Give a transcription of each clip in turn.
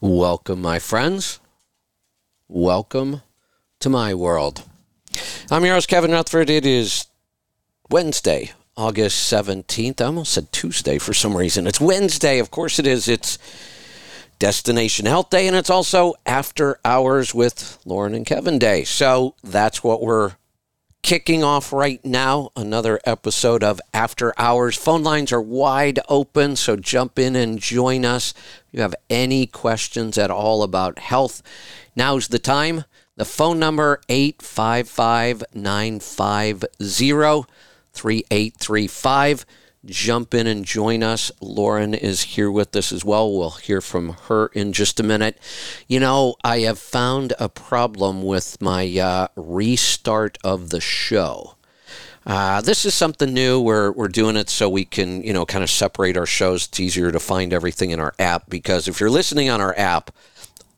Welcome, my friends. Welcome to my world. I'm your host, Kevin Rutherford. It is Wednesday, August 17th. I almost said Tuesday for some reason. It's Wednesday. Of course it is. It's Destination Health Day, and it's also After Hours with Lauren and Kevin Day. So that's what we're kicking off right now. Another episode of After Hours. Phone lines are wide open, so jump in and join us. If you have any questions at all about health, now's the time. The phone number 855 950 3835 jump in and join us. Lauren is here with us as well. We'll hear from her in just a minute. You know, I have found a problem with my uh, restart of the show. Uh, this is something new. We're, we're doing it so we can, you know, kind of separate our shows. It's easier to find everything in our app because if you're listening on our app,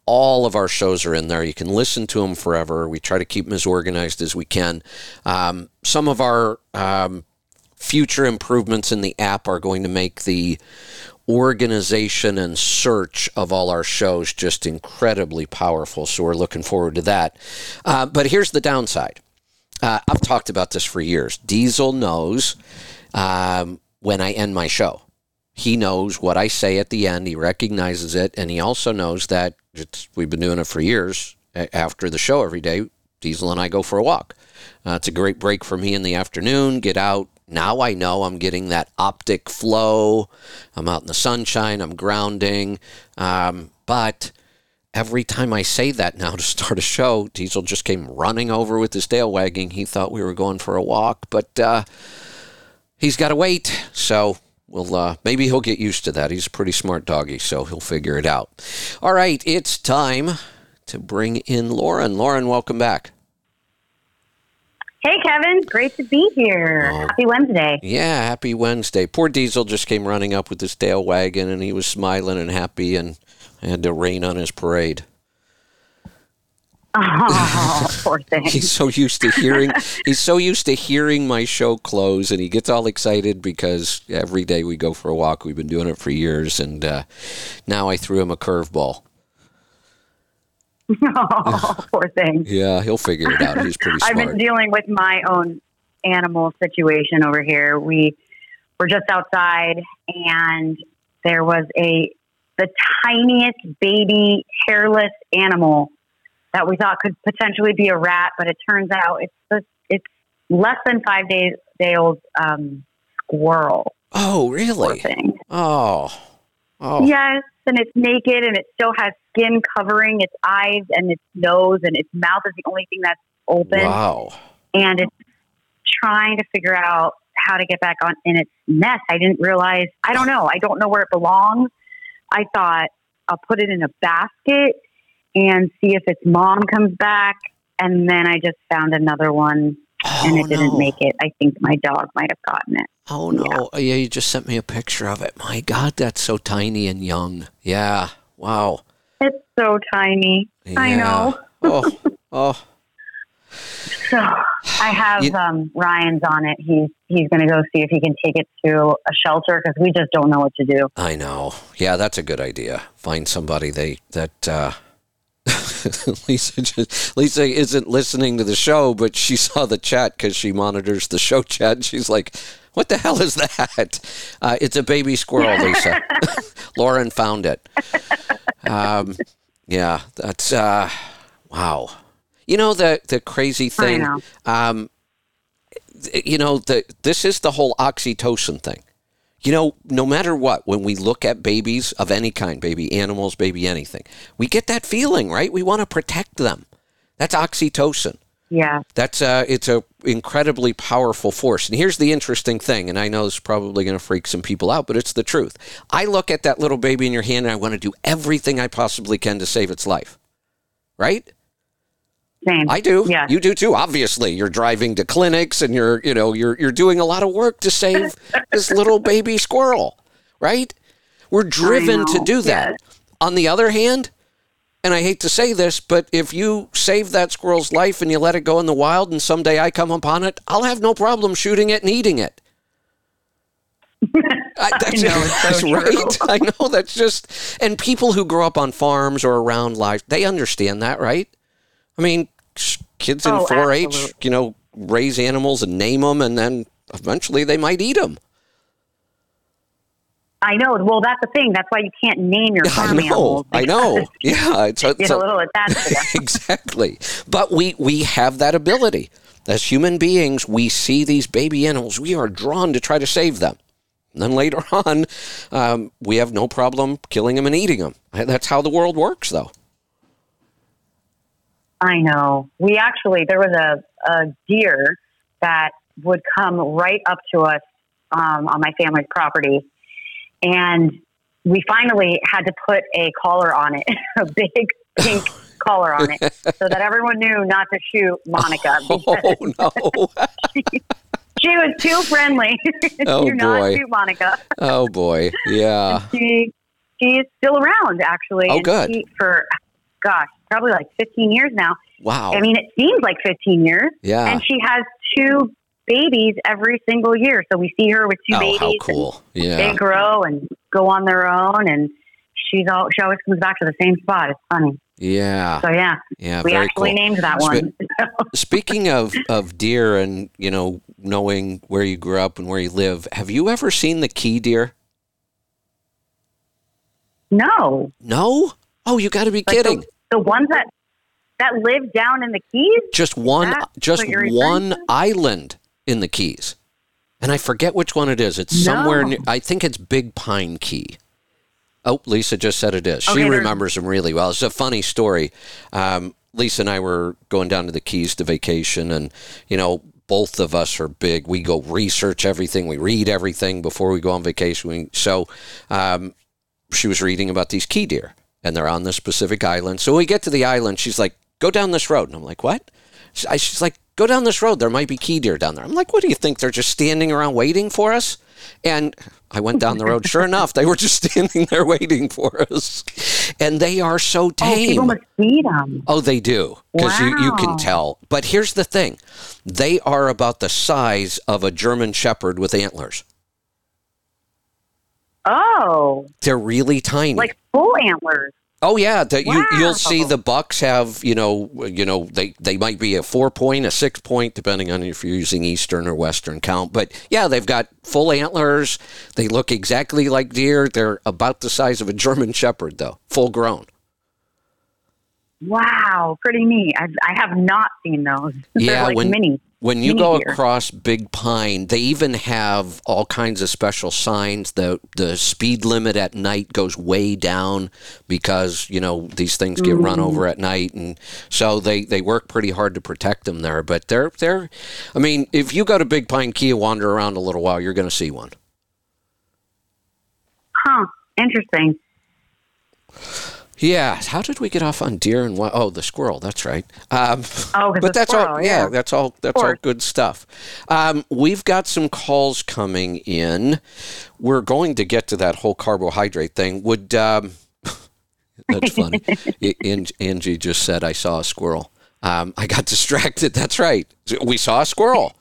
all of our shows are in there. You can listen to them forever. We try to keep them as organized as we can. Um, some of our um, future improvements in the app are going to make the organization and search of all our shows just incredibly powerful. So we're looking forward to that. Uh, but here's the downside. Uh, I've talked about this for years. Diesel knows um, when I end my show. He knows what I say at the end. He recognizes it, and he also knows that we've been doing it for years. After the show every day, Diesel and I go for a walk. Uh, it's a great break for me in the afternoon. Get out, now I know I'm getting that optic flow. I'm out in the sunshine, I'm grounding. Um, but every time I say that now to start a show, Diesel just came running over with his tail wagging. He thought we were going for a walk, but uh, he's got to wait. So we'll uh, maybe he'll get used to that. He's a pretty smart doggy, so he'll figure it out. All right, it's time to bring in Lauren. Lauren, welcome back. Hey, Kevin. Great to be here. Oh, happy Wednesday. Yeah, happy Wednesday. Poor Diesel just came running up with his tail wagging, and he was smiling and happy, and I had to rain on his parade. Oh, poor thing. he's so used to hearing. he's so used to hearing my show close, and he gets all excited because every day we go for a walk. We've been doing it for years, and uh, now I threw him a curveball. Oh, poor thing. Yeah, he'll figure it out. He's pretty smart. I've been dealing with my own animal situation over here. We were just outside and there was a the tiniest baby hairless animal that we thought could potentially be a rat, but it turns out it's the, it's less than five days day old um, squirrel. Oh, really? Oh, oh. Yes, and it's naked and it still has skin covering its eyes and its nose and its mouth is the only thing that's open. Wow. And it's trying to figure out how to get back on in its nest. I didn't realize, I don't know. I don't know where it belongs. I thought I'll put it in a basket and see if its mom comes back. And then I just found another one and oh, it didn't make it. I think my dog might have gotten it. Oh no! Yeah. Oh, yeah, you just sent me a picture of it. My God, that's so tiny and young. Yeah. Wow. It's so tiny. Yeah. I know. oh. Oh. So I have you, um, Ryan's on it. He's he's going to go see if he can take it to a shelter because we just don't know what to do. I know. Yeah, that's a good idea. Find somebody they that. Uh, Lisa just, Lisa isn't listening to the show, but she saw the chat because she monitors the show chat. she's like, "What the hell is that?" Uh, it's a baby squirrel, Lisa. Lauren found it. Um, yeah, that's uh, wow. You know the the crazy thing. Know. Um, you know the this is the whole oxytocin thing. You know, no matter what, when we look at babies of any kind, baby animals, baby anything, we get that feeling, right? We want to protect them. That's oxytocin. Yeah. That's uh it's a incredibly powerful force. And here's the interesting thing, and I know it's probably going to freak some people out, but it's the truth. I look at that little baby in your hand and I want to do everything I possibly can to save its life. Right? Same. I do. Yeah. You do too. Obviously, you're driving to clinics and you're, you know, you're you're doing a lot of work to save this little baby squirrel, right? We're driven to do that. Yes. On the other hand, and I hate to say this, but if you save that squirrel's life and you let it go in the wild and someday I come upon it, I'll have no problem shooting it and eating it. I, that's, know, it's so that's right. I know that's just, and people who grow up on farms or around life, they understand that, right? I mean, kids in Oh, 4-H, you know, raise animals and name them, and then eventually they might eat them. I know. Well, that's the thing. That's why you can't name your I know. animals. I know. Yeah, it's a, it's a- a little attached exactly. But we we have that ability. As human beings, we see these baby animals. We are drawn to try to save them. And then later on, um, we have no problem killing them and eating them. That's how the world works, though. I know. We actually, there was a, a deer that would come right up to us um, on my family's property. And we finally had to put a collar on it, a big pink collar on it, so that everyone knew not to shoot Monica. Oh no! She was too friendly. Oh, Do not boy. shoot Monica. Oh boy! Yeah. She she's still around actually. Oh, and good. she- for gosh, probably like 15 years now. Wow. I mean, it seems like 15 years. Yeah. And she has two babies every single year. So we see her with two Oh, babies. how cool! They grow and go on their own, and she's all she always comes back to the same spot. It's funny. Yeah. So yeah, Yeah. we actually cool. named that one. Speaking of, of deer and, you know, knowing where you grew up and where you live, have you ever seen the key deer? no, No? Oh, you got to be Like kidding. the ones that that live down in the Keys. just one that just one island in the Keys. And I forget which one it is. It's somewhere near, I think it's Big Pine Key. Oh, Lisa just said it is. She Okay, there- remembers them really well. It's a funny story. Um, Lisa and I were going down to the Keys to vacation, and you know, both of us are big. We go research everything. We read everything before we go on vacation. We, so, um, she was reading about these key deer, and they're on this specific island. So we get to the island. She's like, "Go down this road," and I'm like, "What?" She's like, "Go down this road. There might be key deer down there." I'm like, "What do you think? They're just standing around waiting for us?" And I went down the road. Sure enough, they were just standing there waiting for us, and they are so Oh, tame. people must feed them. Oh, they do. Because you, you can tell. But here's the thing they are about the size of a German Shepherd with antlers. Oh, They're really tiny. like full antlers. oh yeah, the, you, you'll see the bucks have you know you know they they might be a four point, a six point, depending on if you're using eastern or western count. But yeah, they've got full antlers. They look exactly like deer. They're about the size of a German Shepherd, though, full grown. Wow, pretty neat. I've, I have not seen those. Yeah, like when- mini. When you go deer. across Big Pine, they even have all kinds of special signs. The the speed limit at night goes way down because you know these things get run mm. over at night, and so they, they work pretty hard to protect them there. But they're they're, I mean, if you go to Big Pine Key and wander around a little while, you're going to see one. Huh. Interesting. Yeah. How did we get off on deer and what? Oh, the squirrel. That's right. Um, Oh, but that's all. Yeah, yeah. that's all. That's all good stuff. Um, we've got some calls coming in. We're going to get to that whole carbohydrate thing. Would um, that's funny? Angie just said I saw a squirrel. Um, I got distracted. That's right. We saw a squirrel.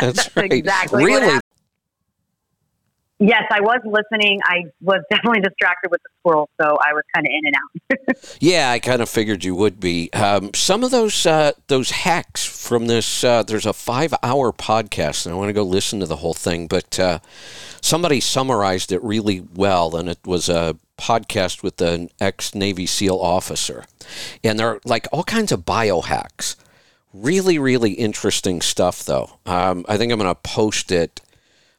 that's right. exactly Really? Yes, I was listening. I was definitely distracted with the squirrel, so I was kind of in and out. Yeah, I kind of figured you would be. Um, some of those uh, those hacks from this. Uh, there's a five hour podcast, and I want to go listen to the whole thing. But uh, somebody summarized it really well, and it was a podcast with an ex Navy SEAL officer, and there are like all kinds of biohacks. Really, really interesting stuff, though. Um, I think I'm going to post it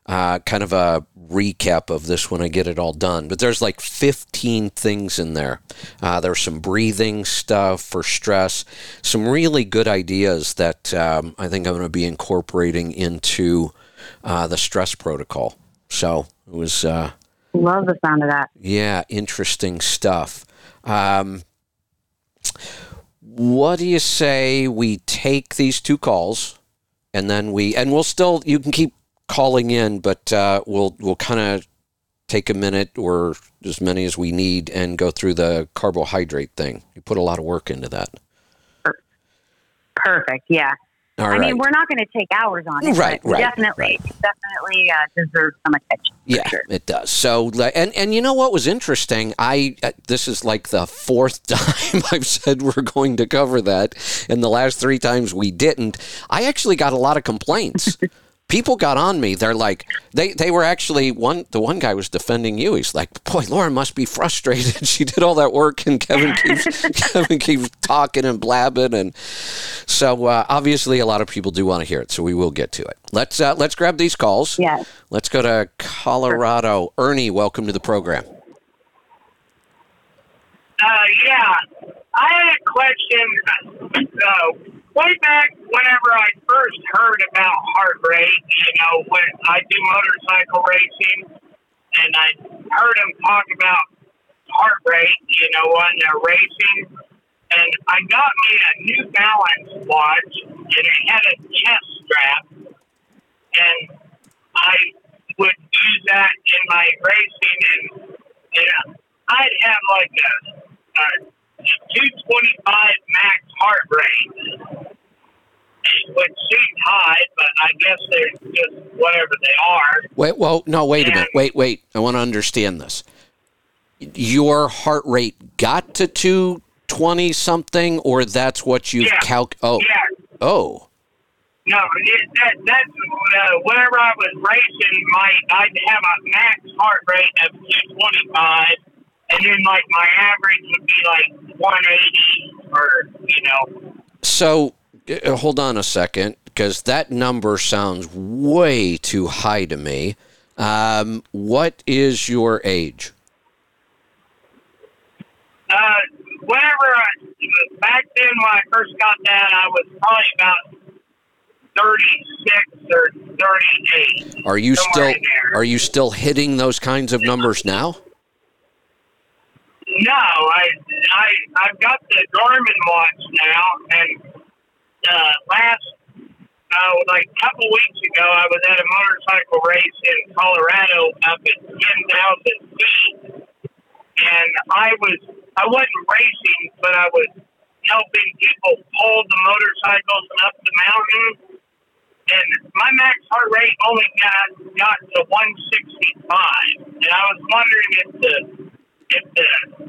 uh, kind of a recap of this when I get it all done. But there's like 15 things in there. Uh, there's some breathing stuff for stress, some really good ideas that um, I think I'm going to be incorporating into uh, the stress protocol. So it was, uh, Love the sound of that. yeah, interesting stuff. Um, what do you say we take these two calls and then we and we'll still you can keep calling in, but uh, we'll we'll kind of take a minute or as many as we need and go through the carbohydrate thing. You put a lot of work into that. Perfect. Yeah. All I right. mean, we're not going to take hours on it. Right, right, Definitely, definitely uh, deserves some attention. Yeah, sure. it does. So, and and you know what was interesting? I uh, this is like the fourth time I've said we're going to cover that, and the last three times we didn't. I actually got a lot of complaints. People got on me. They're like, they they were actually one. The one guy was defending you. He's like, "Boy, Lauren must be frustrated. she did all that work, and Kevin keeps Kevin keeps talking and blabbing." And so, uh, obviously, a lot of people do want to hear it. So we will get to it. Let's uh, let's grab these calls. Yes. Let's go to Colorado. Ernie, welcome to the program. Uh, yeah, I had a question. Uh, way back whenever I first heard about heart rate, you know, when I do motorcycle racing, and I heard him talk about heart rate, you know, when they're racing, and I got me a New Balance watch, and it had a chest strap, and I would use that in my racing, and, and I'd have like a, a 225 max heart rate, which seems high, but I guess they're just whatever they are. Wait, well, no, wait a minute. Wait, wait. I want to understand this. Your heart rate got to 220 something, or that's what you've Yeah. calc. Oh, Yeah, oh, no, it, that, that's uh, whenever I was racing, my I'd have a max heart rate of 225, and then like my average would be like 180, or you know, so uh, hold on a second, because that number sounds way too high to me. Um, what is your age? Uh, whenever I, back then when I first got that, I was probably about 36 or 38. Are you still are you still hitting those kinds of numbers now? No, I, I, I've got the Garmin watch now, and uh, last, uh, like a couple weeks ago, I was at a motorcycle race in Colorado up at 10,000 feet, and I was, I wasn't racing, but I was helping people pull the motorcycles up the mountain. And my max heart rate only got got to 165, and I was wondering if the if the uh,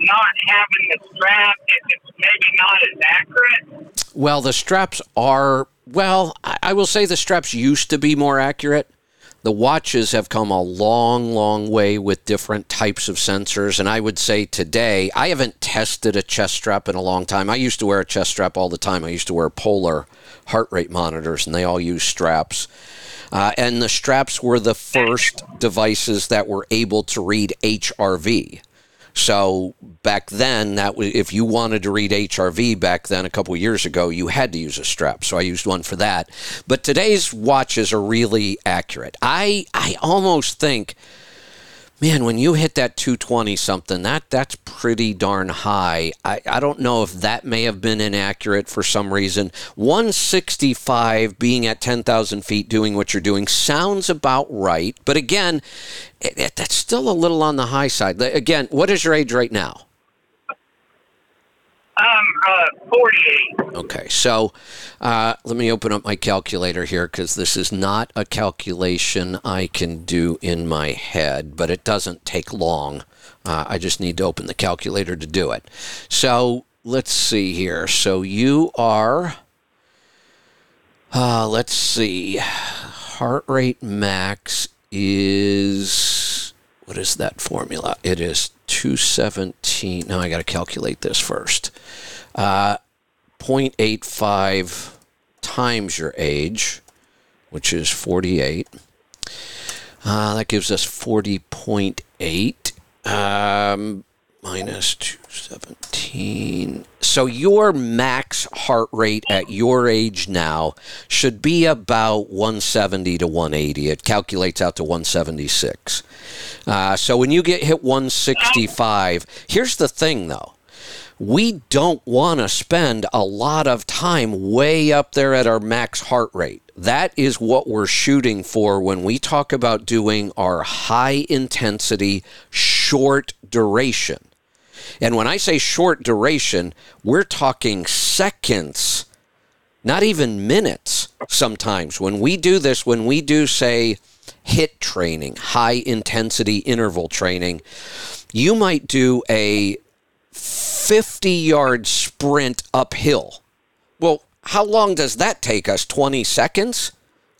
not having the strap, if it's maybe not as accurate. Well, the straps are, well, I I will say the straps used to be more accurate. The watches have come a long, long way with different types of sensors. And I would say today, I haven't tested a chest strap in a long time. I used to wear a chest strap all the time. I used to wear polar heart rate monitors, and they all use straps. Uh, and the straps were the first devices that were able to read HRV. So back then, that was, if you wanted to read HRV back then a couple years ago, you had to use a strap. So I used one for that. But today's watches are really accurate. I I almost think, man, when you hit that 220 something, that that's pretty darn high. I, I don't know if that may have been inaccurate for some reason. 165 being at 10,000 feet doing what you're doing sounds about right. But again, it, it, that's still a little on the high side. Again, what is your age right now? Um, uh, 48. Okay, so uh, let me open up my calculator here because this is not a calculation I can do in my head, but it doesn't take long. Uh, I just need to open the calculator to do it. So let's see here. So you are, uh, let's see, heart rate max is, what is that formula? It is 217. Now I got to calculate this first. Uh, 0.85 times your age, which is 48. Uh, that gives us 40.8 um, minus 217. So your max heart rate at your age now should be about 170 to 180. It calculates out to 176. Uh, so when you get hit 165, here's the thing though we don't want to spend a lot of time way up there at our max heart rate. That is what we're shooting for when we talk about doing our high intensity, short duration. And when I say short duration, we're talking seconds not even minutes sometimes. When we do this, when we do, say, HIIT training, high intensity interval training, you might do a 50 yard sprint uphill. Well, how long does that take us? 20 seconds?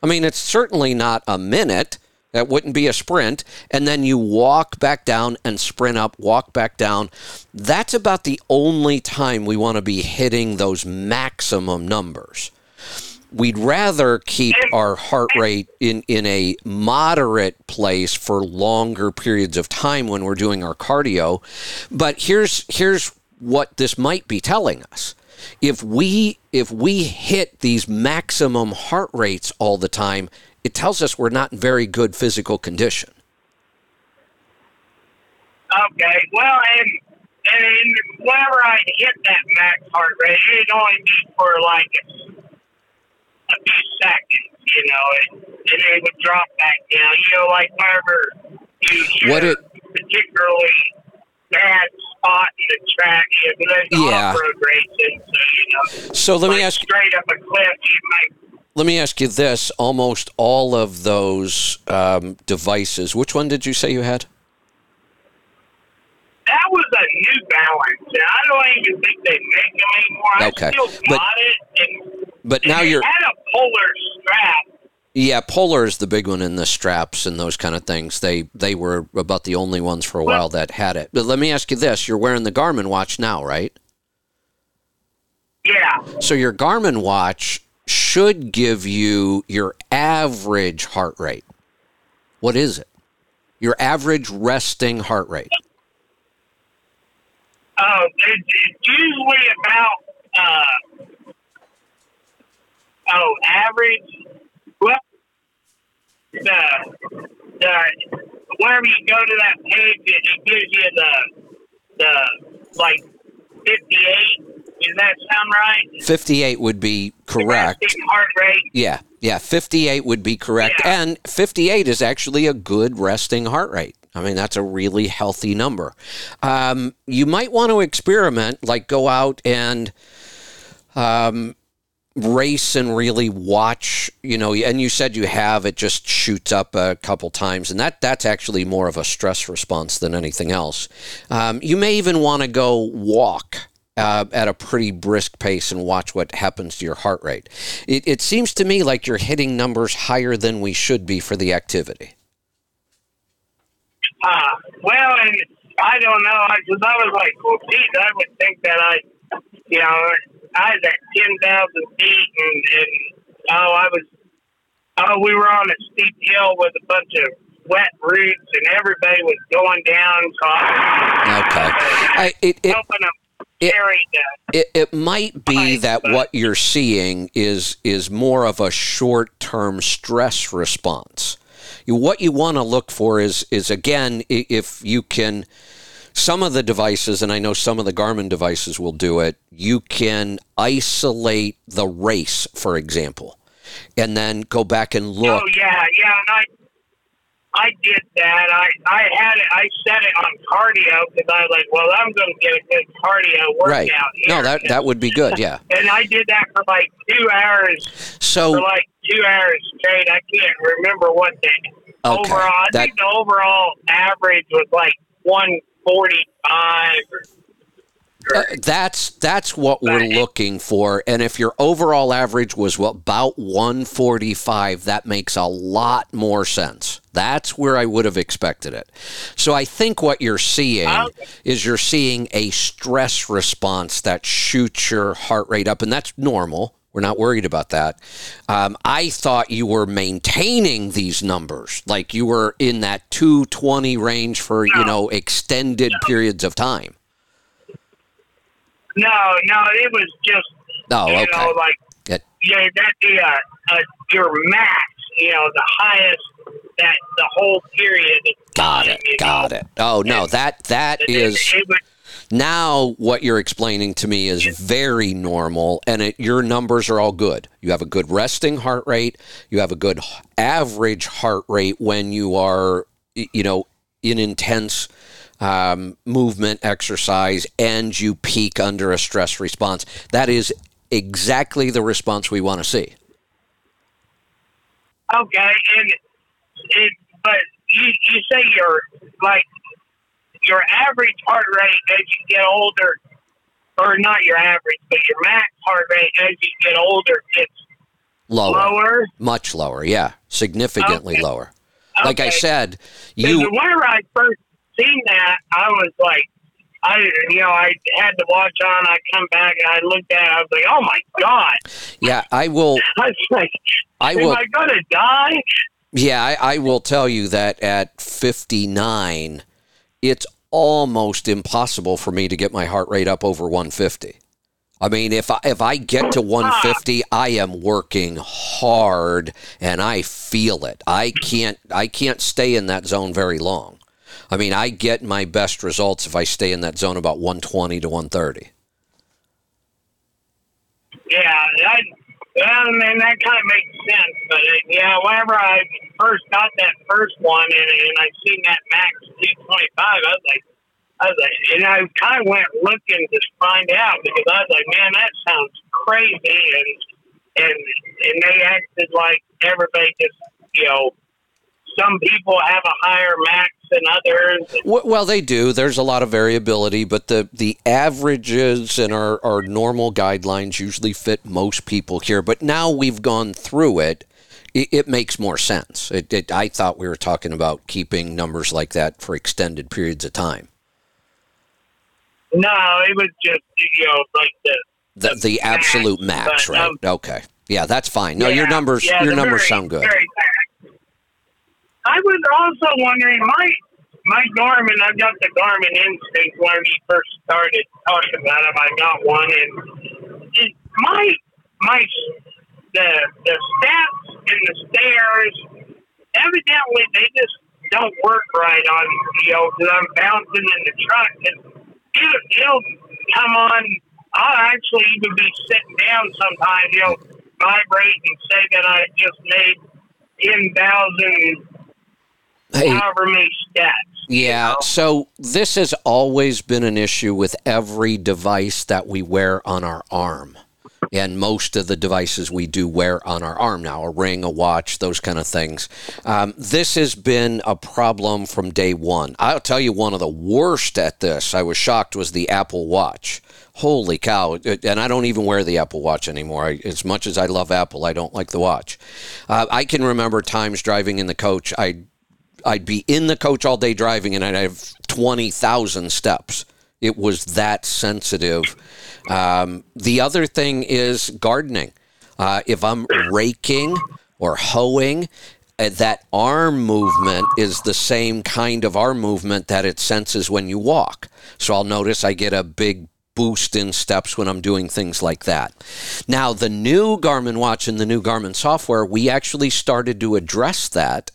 I mean, it's certainly not a minute. That wouldn't be a sprint. And then you walk back down and sprint up, walk back down. That's about the only time we want to be hitting those maximum numbers. We'd rather keep our heart rate in, in a moderate place for longer periods of time when we're doing our cardio. But here's here's what this might be telling us if we if we hit these maximum heart rates all the time, it tells us we're not in very good physical condition. Okay, well, and and whenever I hit that max heart rate, it'd only be for like a few seconds, you know, and, and it would drop back down. You know, like you, you What it- particularly bad spot in the track, know, Yeah. off-road racing, so you know. So let me like ask straight up a cliff, you might let me ask you this: almost all of those um, devices, which one did you say you had? That was a New Balance, I don't even think they make them anymore. Okay, I still but- got it, and, But now you're had a polar strap. Yeah, Polar is the big one in the straps and those kind of things. They they were about the only ones for a while that had it. But let me ask you this: You're wearing the Garmin watch now, right? Yeah, So your Garmin watch should give you your average heart rate. What is it? Your average resting heart rate. oh, it, it's usually about uh, oh average. Well, the the whenever you go to that page, it, it gives you the the like fifty eight. Does that sound right? 58 would be correct. Heart rate. Yeah, yeah, 58 would be correct. Yeah. And 58 is actually a good resting heart rate. I mean, that's a really healthy number. Um, you might want to experiment, like go out and um, race and really watch, you know, and you said you have, it just shoots up a couple times. And that that's actually more of a stress response than anything else. Um, you may even want to go walk uh, at a pretty brisk pace and watch what happens to your heart rate. It, it seems to me like you're hitting numbers higher than we should be for the activity. Uh, well, and I don't know, because I, was like, well, geez, I would think that I, you know, I was at 10,000 feet, and, and, oh, I was, oh, we were on a steep hill with a bunch of wet roots, and everybody was going down, Okay. I, it, it, helping them it- carry the, it, it might be that but- what you're seeing is is more of a short-term stress response. You, what you want to look for is is again if you can some of the devices and I know some of the Garmin devices will do it, you can isolate the race for example and then go back and oh, look oh, yeah, yeah, and I, I did that. I, I had it, I set it on cardio, because I was like, well, I'm going to get a good cardio workout right. here. No, that that would be good, yeah. and I did that for like two hours, for So like two hours straight. I can't remember what the Okay, overall. I that- think the overall average was like one forty five. Uh, that's that's what we're looking for and if your overall average was what, about 145 that makes a lot more sense. That's where i would have expected it. So i think what you're seeing is you're seeing a stress response that shoots your heart rate up and that's normal we're not worried about that. Um, I thought you were maintaining these numbers, like you were in that 220 range for you know extended periods of time. No, no, it was just Oh, you okay. know like It- yeah, that'd be a, a your max. You know, the highest that the whole period. Got it. Got know. it. Oh no, that that It- is It, was now what you're explaining to me is very normal, and it, your numbers are all good. You have a good resting heart rate. You have a good average heart rate when you are, you know, in intense um, movement, exercise, and you peak under a stress response. That is exactly the response we want to see. Okay, and but you you say your like your average heart rate as you get older, or not your average, but your max heart rate as you get older gets Lower, lower. much lower. Yeah, significantly Okay. lower. Like I said, you whenever I first seen that, I was like, I you know I had the watch on. I come back and I looked at. it. I was like, oh my god! yeah, I will I was like, I am will I gonna die? Yeah, I, I will tell you that at 59, it's almost impossible for me to get my heart rate up over 150. I mean, if I, if I get to 150, I am working hard and I feel it. I can't I can't stay in that zone very long. I mean, I get my best results if I stay in that zone about 120 to 130. Yeah, I, well, I mean that kind of makes sense. But uh, yeah, whenever I first got that first one and, and I seen that max two twenty five, I was like, I was like, and I kind of went looking to find out because I was like, man, that sounds crazy, and and and they acted like everybody just you know. Some people have a higher max others. Well, they do. There's a lot of variability, but the, the averages and our, our normal guidelines usually fit most people here. But now we've gone through it, it, it makes more sense. It, it, I thought we were talking about keeping numbers like that for extended periods of time. No, it was just you know like the The, the absolute max, but, right? um, okay. Yeah, that's fine. No, your numbers yeah, your numbers very- sound good. very. I was also wondering, my my Garmin, I've got the Garmin Instinct when we first started talking about it. I got one, and it, my my the the stats and the stairs, evidently they just don't work right on you know because I'm bouncing in the truck and it, it'll come on. I'll actually even be sitting down sometimes. You know, vibrate and say that I just made ten thousand Hey, however many steps. Yeah, so this has always been an issue with every device that we wear on our arm. And most of the devices we do wear on our arm now, a ring, a watch, those kind of things. Um, this has been a problem from day one. I'll tell you, one of the worst at this, I was shocked, was the Apple Watch. Holy cow. And I don't even wear the Apple Watch anymore. I, as much as I love Apple, I don't like the watch. Uh, I can remember times driving in the coach, I I'd be in the coach all day driving and I'd have 20,000 steps. It was that sensitive. Um, the other thing is gardening. Uh, if I'm raking or hoeing, uh, that arm movement is the same kind of arm movement that it senses when you walk. So I'll notice I get a big boost in steps when I'm doing things like that. Now, the new Garmin watch and the new Garmin software, we actually started to address that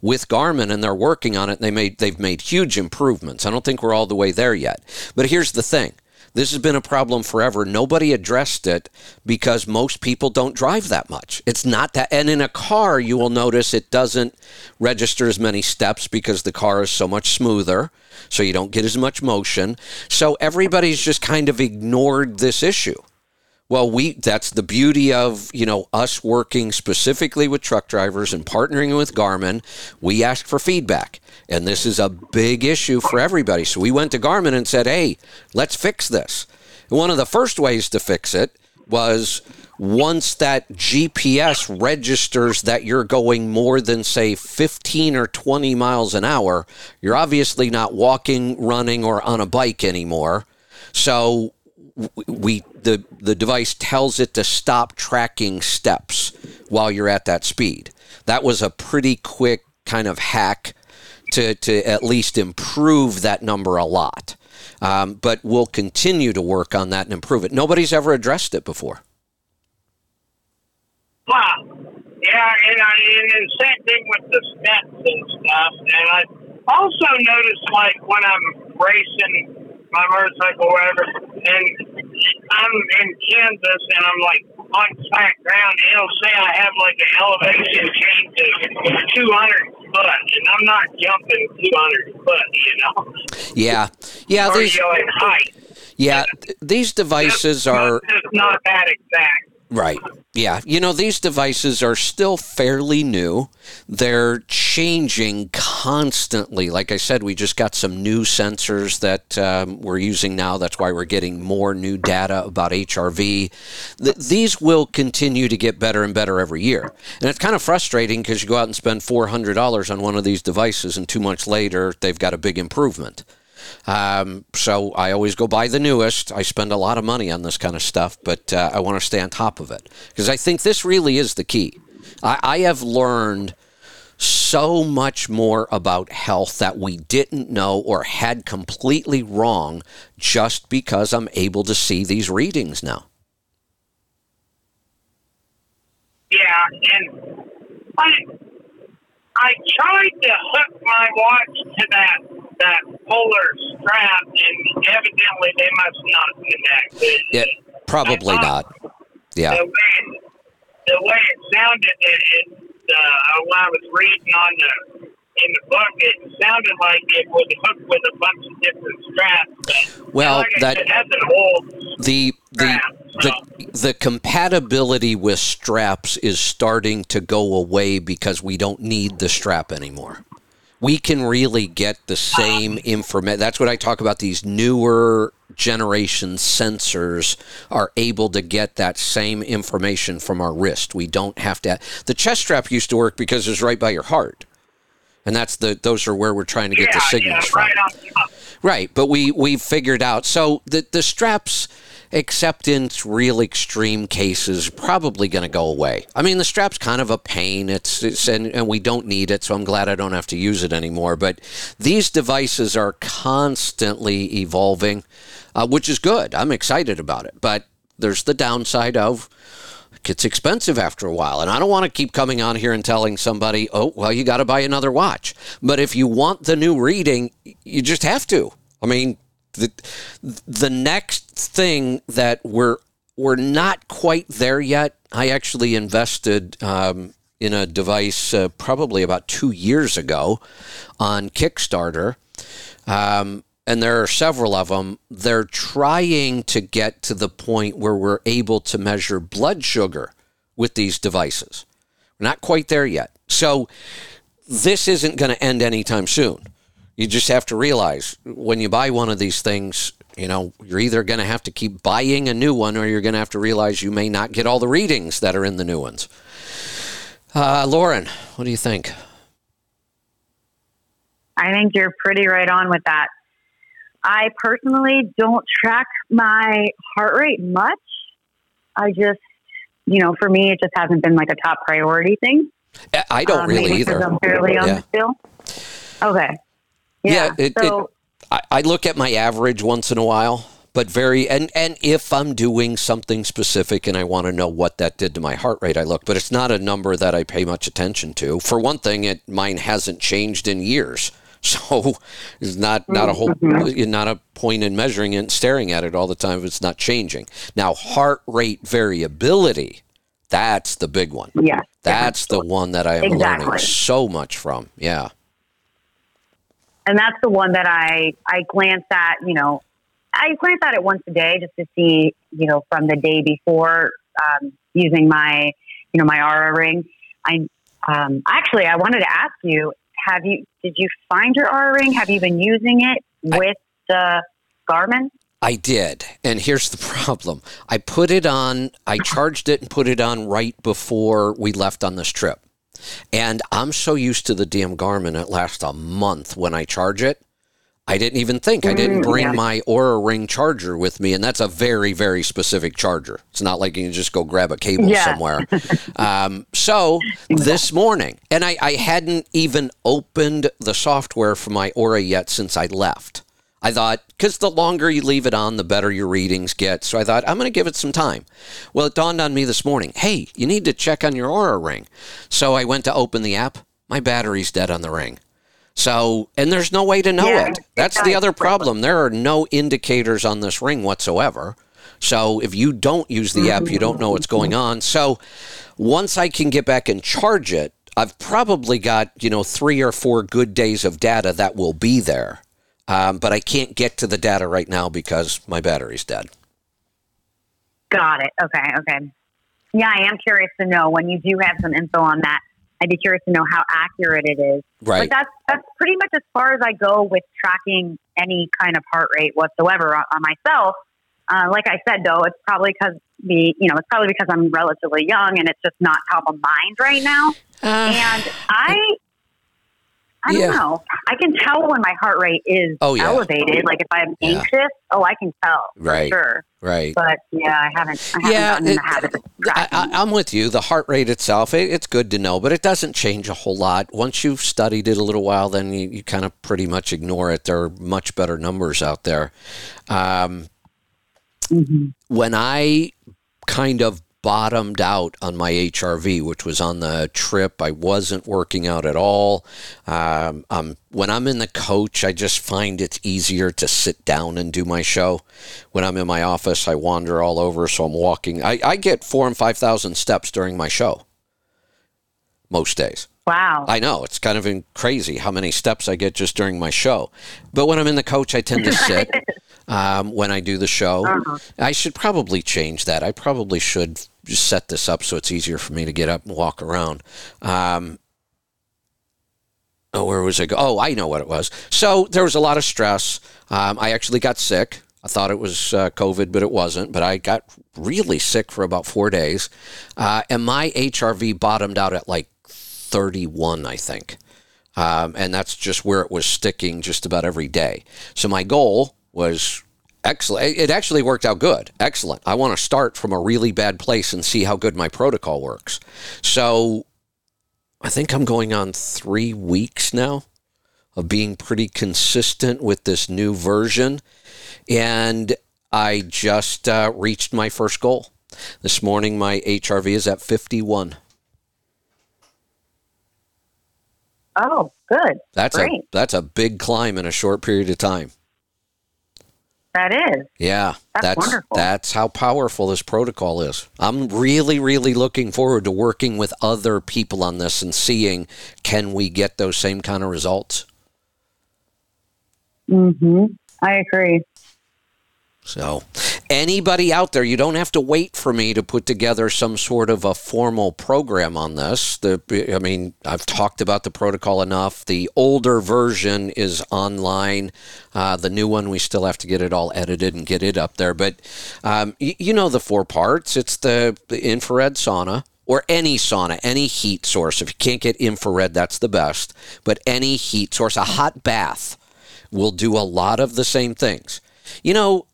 with Garmin and they're working on it. They made they've made huge improvements. I don't think we're all the way there yet. But here's the thing. This has been a problem forever. Nobody addressed it because most people don't drive that much. It's not that and in a car you will notice it doesn't register as many steps because the car is so much smoother, so you don't get as much motion. So everybody's just kind of ignored this issue. Well, we that's the beauty of, you know, us working specifically with truck drivers and partnering with Garmin. We ask for feedback. And this is a big issue for everybody. So we went to Garmin and said, "Hey, let's fix this." One of the first ways to fix it was once that GPS registers that you're going more than say 15 or 20 miles an hour, you're obviously not walking, running or on a bike anymore. So we the the device tells it to stop tracking steps while you're at that speed. That was a pretty quick kind of hack to to at least improve that number a lot. Um, but we'll continue to work on that and improve it. Nobody's ever addressed it before. Wow. Yeah, and I and then same thing with the steps and stuff. And I also noticed like when I'm racing my motorcycle or whatever, and I'm in Kansas and I'm like on flat ground, it'll say I have like an elevation change of 200 foot, and I'm not jumping 200 foot, you know, Yeah, yeah. or These you know, in height. yeah th- these devices are Just not that exact. Right. Yeah. You know, these devices are still fairly new. They're changing constantly. Like I said, we just got some new sensors that um, we're using now. That's why we're getting more new data about HRV. Th- these will continue to get better and better every year. And it's kind of frustrating because you go out and spend $400 on one of these devices, and two months later, they've got a big improvement. Um, so I always go buy the newest. I spend a lot of money on this kind of stuff, but uh, I want to stay on top of it because I think this really is the key. I, I have learned so much more about health that we didn't know or had completely wrong just because I'm able to see these readings now. Yeah, and I I tried to hook my watch to that that polar strap, and evidently they must not connect. It, Yeah, probably not. Yeah. The way, the way it sounded, it, it, uh, when I was reading on the in the book, it sounded like it was hooked with a bunch of different straps. Well, like that- said, that's an old the the the, the compatibility with straps is starting to go away because we don't need the strap anymore. We can really get the same information. That's what I talk about. These newer generation sensors are able to get that same information from our wrist. We don't have to. The chest strap used to work because it's right by your heart, and that's the. Those are where we're trying to get yeah, the signals yeah, from. right on. Right, but we we figured out so the the straps, except in real extreme cases, probably going to go away. I mean, the strap's kind of a pain. It's, it's and, and we don't need it, so I'm glad I don't have to use it anymore. But these devices are constantly evolving, uh, which is good. I'm excited about it. But there's the downside of it's expensive after a while. And I don't want to keep coming on here and telling somebody, oh, well, you got to buy another watch. But if you want the new reading, you just have to. I mean, the, the next thing that we're we're not quite there yet. I actually invested um, in a device uh, probably about two years ago on Kickstarter. Um, and there are several of them. They're trying to get to the point where we're able to measure blood sugar with these devices. We're not quite there yet. So this isn't going to end anytime soon. You just have to realize when you buy one of these things, you know, you're either going to have to keep buying a new one or you're going to have to realize you may not get all the readings that are in the new ones. Uh, Lauren, what do you think? I think you're pretty right on with that. I personally don't track my heart rate much. I just, you know, for me, it just hasn't been like a top priority thing. I- don't Um, really either. I'm fairly on Yeah. the still. Okay. Yeah, Yeah. it- so I, I look at my average once in a while, but very and and if I'm doing something specific and I want to know what that did to my heart rate, I look. But it's not a number that I pay much attention to. For one thing, it mine hasn't changed in years, so it's not not a whole Mm-hmm. not a point in measuring it and staring at it all the time if it's not changing. Now, heart rate variability, that's the big one. yeah. That's the one that I am learning so much from. Yeah. And that's the one that I I glance at. You know, I glance at it once a day just to see, you know, from the day before um, using my, you know, my Oura ring. I um, actually I wanted to ask you: Have you did you find your Oura ring? Have you been using it with the Garmin? I did. And here's the problem. I put it on, I charged it and put it on right before we left on this trip. And I'm so used to the damn Garmin, it lasts a month when I charge it. I didn't even think. I didn't Mm, bring yeah. my Oura Ring charger with me, and that's a very, very specific charger. It's not like you can just go grab a cable Yeah. somewhere. um, so this morning, and I, I hadn't even opened the software for my Oura yet since I left. I thought, because the longer you leave it on, the better your readings get. So I thought, I'm going to give it some time. Well, it dawned on me this morning hey, you need to check on your Oura Ring. So I went to open the app. My battery's dead on the ring. So, and there's no way to know Yeah, it. That's the other problem. There are no indicators on this ring whatsoever. So, if you don't use the app, you don't know what's going on. So, once I can get back and charge it, I've probably got, you know, three or four good days of data that will be there. Um, but I can't get to the data right now because my battery's dead. Got it. Okay. Okay. Yeah, I am curious to know when you do have some info on that. I'd be curious to know how accurate it is. Right. But that's that's pretty much as far as I go with tracking any kind of heart rate whatsoever on, on myself. Uh, like I said, though, it's probably because the you know it's probably because I'm relatively young and it's just not top of mind right now. Uh, And I, I don't Yeah. know. I can tell when my heart rate is Oh, yeah. elevated. Like if I'm Yeah. anxious, oh, I can tell for Right. sure. right. But yeah, I haven't. I haven't Yeah, gotten in the habit of I, I, I'm with you. The heart rate itself, it, it's good to know, but it doesn't change a whole lot. Once you've studied it a little while, then you, you kind of pretty much ignore it. There are much better numbers out there. Um, Mhm. when I kind of bottomed out on my HRV, which was on the trip, I wasn't working out at all. Um, um, when I'm in the coach, I just find it's easier to sit down and do my show. When I'm in my office, I wander all over, so I'm walking. I, I get four and five thousand steps during my show most days. Wow. I know it's kind of crazy how many steps I get just during my show. But when I'm in the coach, I tend to sit um, when I do the show. Uh-huh. I should probably change that. I probably should just set this up so it's easier for me to get up and walk around. Um, oh, where was I go? Oh, I know what it was. So there was a lot of stress. Um, I actually got sick. I thought it was uh, COVID, but it wasn't. But I got really sick for about four days. Uh, and my HRV bottomed out at like 31, I think. Um, and that's just where it was sticking just about every day. So my goal was excellent. It actually worked out good. Excellent. I want to start from a really bad place and see how good my protocol works. So I think I'm going on three weeks now of being pretty consistent with this new version. And I just uh, reached my first goal. This morning, my HRV is at 51. oh, good. That's a Great. that's a big climb in a short period of time. That is. Yeah, That's that's wonderful. that's how powerful this protocol is. I'm really really looking forward to working with other people on this and seeing can we get those same kind of results. Mm-hmm. I agree. So, anybody out there, you don't have to wait for me to put together some sort of a formal program on this. The, I mean, I've talked about the protocol enough. The older version is online. Uh, the new one, we still have to get it all edited and get it up there. But um, y- you know the four parts. It's the, the infrared sauna. Or any sauna, any heat source. If you can't get infrared, that's the best. But any heat source, a hot bath, will do a lot of the same things. You know,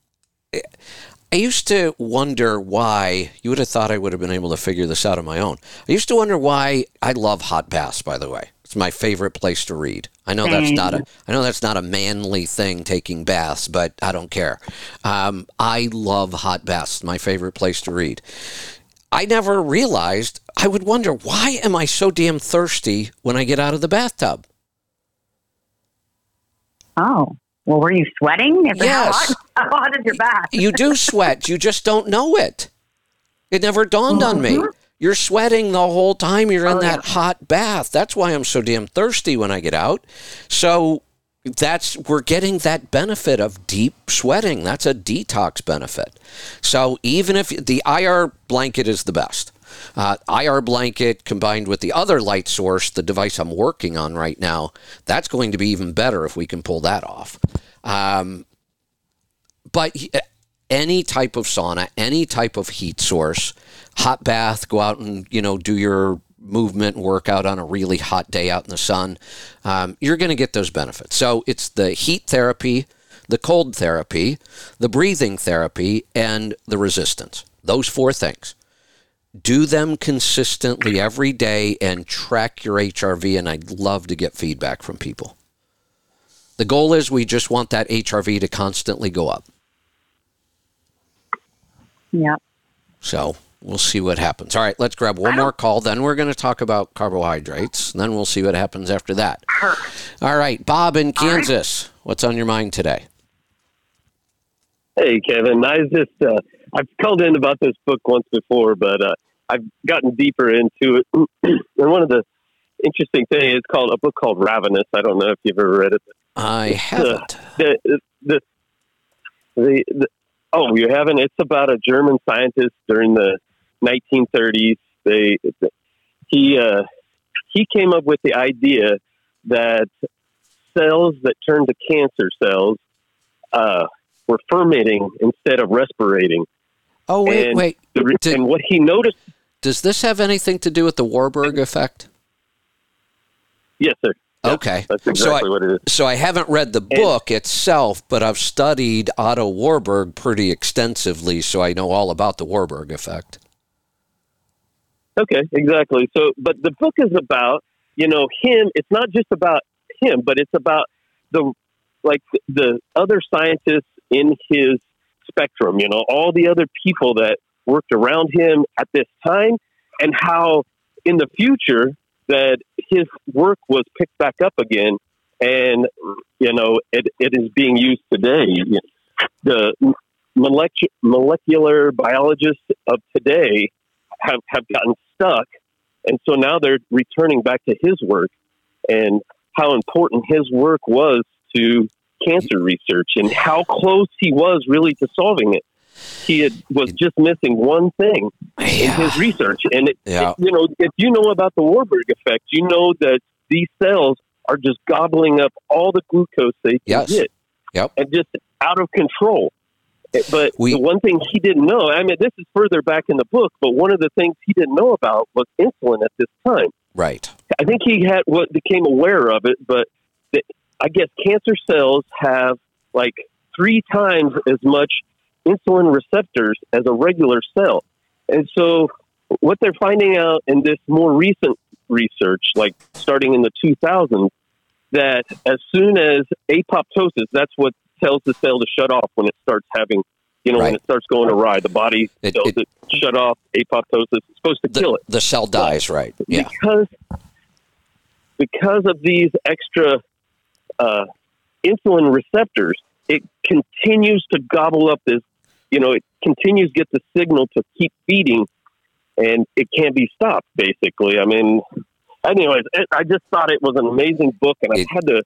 I used to wonder why, you would have thought I would have been able to figure this out on my own. I used to wonder why I love hot baths, by the way. It's my favorite place to read. I know that's not a I know that's not a manly thing taking baths, but I don't care. Um, I love hot baths. My favorite place to read. I never realized I would wonder why am I so damn thirsty when I get out of the bathtub? Oh. Well, were you sweating? Is Yes. How hot, how hot is your bath? you do sweat. You just don't know it. It never dawned on me. Mm-hmm. You're sweating the whole time you're in Oh, that hot bath. That's why I'm so damn thirsty when I get out. So that's we're getting that benefit of deep sweating. That's a detox benefit. So even if the IR blanket is the best. Uh, IR blanket combined with the other light source, the device I'm working on right now, that's going to be even better if we can pull that off. Um, but he- any type of sauna, any type of heat source, hot bath, go out and you know do your movement workout on a really hot day out in the sun, um, you're going to get those benefits. So it's the heat therapy, the cold therapy, the breathing therapy, and the resistance. Those four things. Do them consistently every day and track your HRV. And I'd love to get feedback from people. The goal is we just want that HRV to constantly go up. Yep. So we'll see what happens. All right, let's grab one more call. Then we're going to talk about carbohydrates. And then we'll see what happens after that. All right, Bob in Kansas. What's on your mind today? Hey, Kevin. I was just, uh, I've called in about this book once before, but uh, I've gotten deeper into it. and one of the interesting things is called a book called Ravenous. I don't know if you've ever read it. I haven't. The, the, the, the Oh, you haven't? It's about a German scientist during the 1930s. They he uh, he came up with the idea that cells that turn to cancer cells uh, were fermenting instead of respirating. Oh wait, And wait. The and what he noticed, Does this have anything to do with the Warburg effect? yes, sir. Okay. That's So I- exactly what it is. So I haven't read the book itself, but I've studied Otto Warburg pretty extensively, so I know all about the Warburg effect. Okay, exactly. So, but the book is about you know him. It's not just about him, but it's about the like the other scientists in his spectrum. You know, all the other people that worked around him at this time, and how in the future that his work was picked back up again, and you know it, it is being used today. The molecular molecular biologists of today have, have gotten stuck. And so now they're returning back to his work and how important his work was to cancer research and how close he was really to solving it. He had, was just missing one thing in his research. And, it, Yeah. it- you know, if you know about the Warburg effect, you know that these cells are just gobbling up all the glucose they can Yes. get. Yep. And just out of control. Eh, but We- the one thing he didn't know, I mean, this is further back in the book, but one of the things he didn't know about was insulin at this time. Right. I think he had what became aware of it, but the, I guess cancer cells have like three times as much insulin receptors as a regular cell. And so what they're finding out in this more recent research, like starting in the 2000s, that as soon as apoptosis, that's what tells the cell to shut off when it starts having, you know, Right. when it starts going awry, the body It- tells it- it, shut off apoptosis. It's supposed to The, kill it the cell dies, right. Yeah. because because of these extra uh, insulin receptors, it continues to gobble up this. You know, it continues to get the signal to keep feeding, and it can't be stopped. Basically, I mean, anyways, I just thought it was an amazing book, and I had to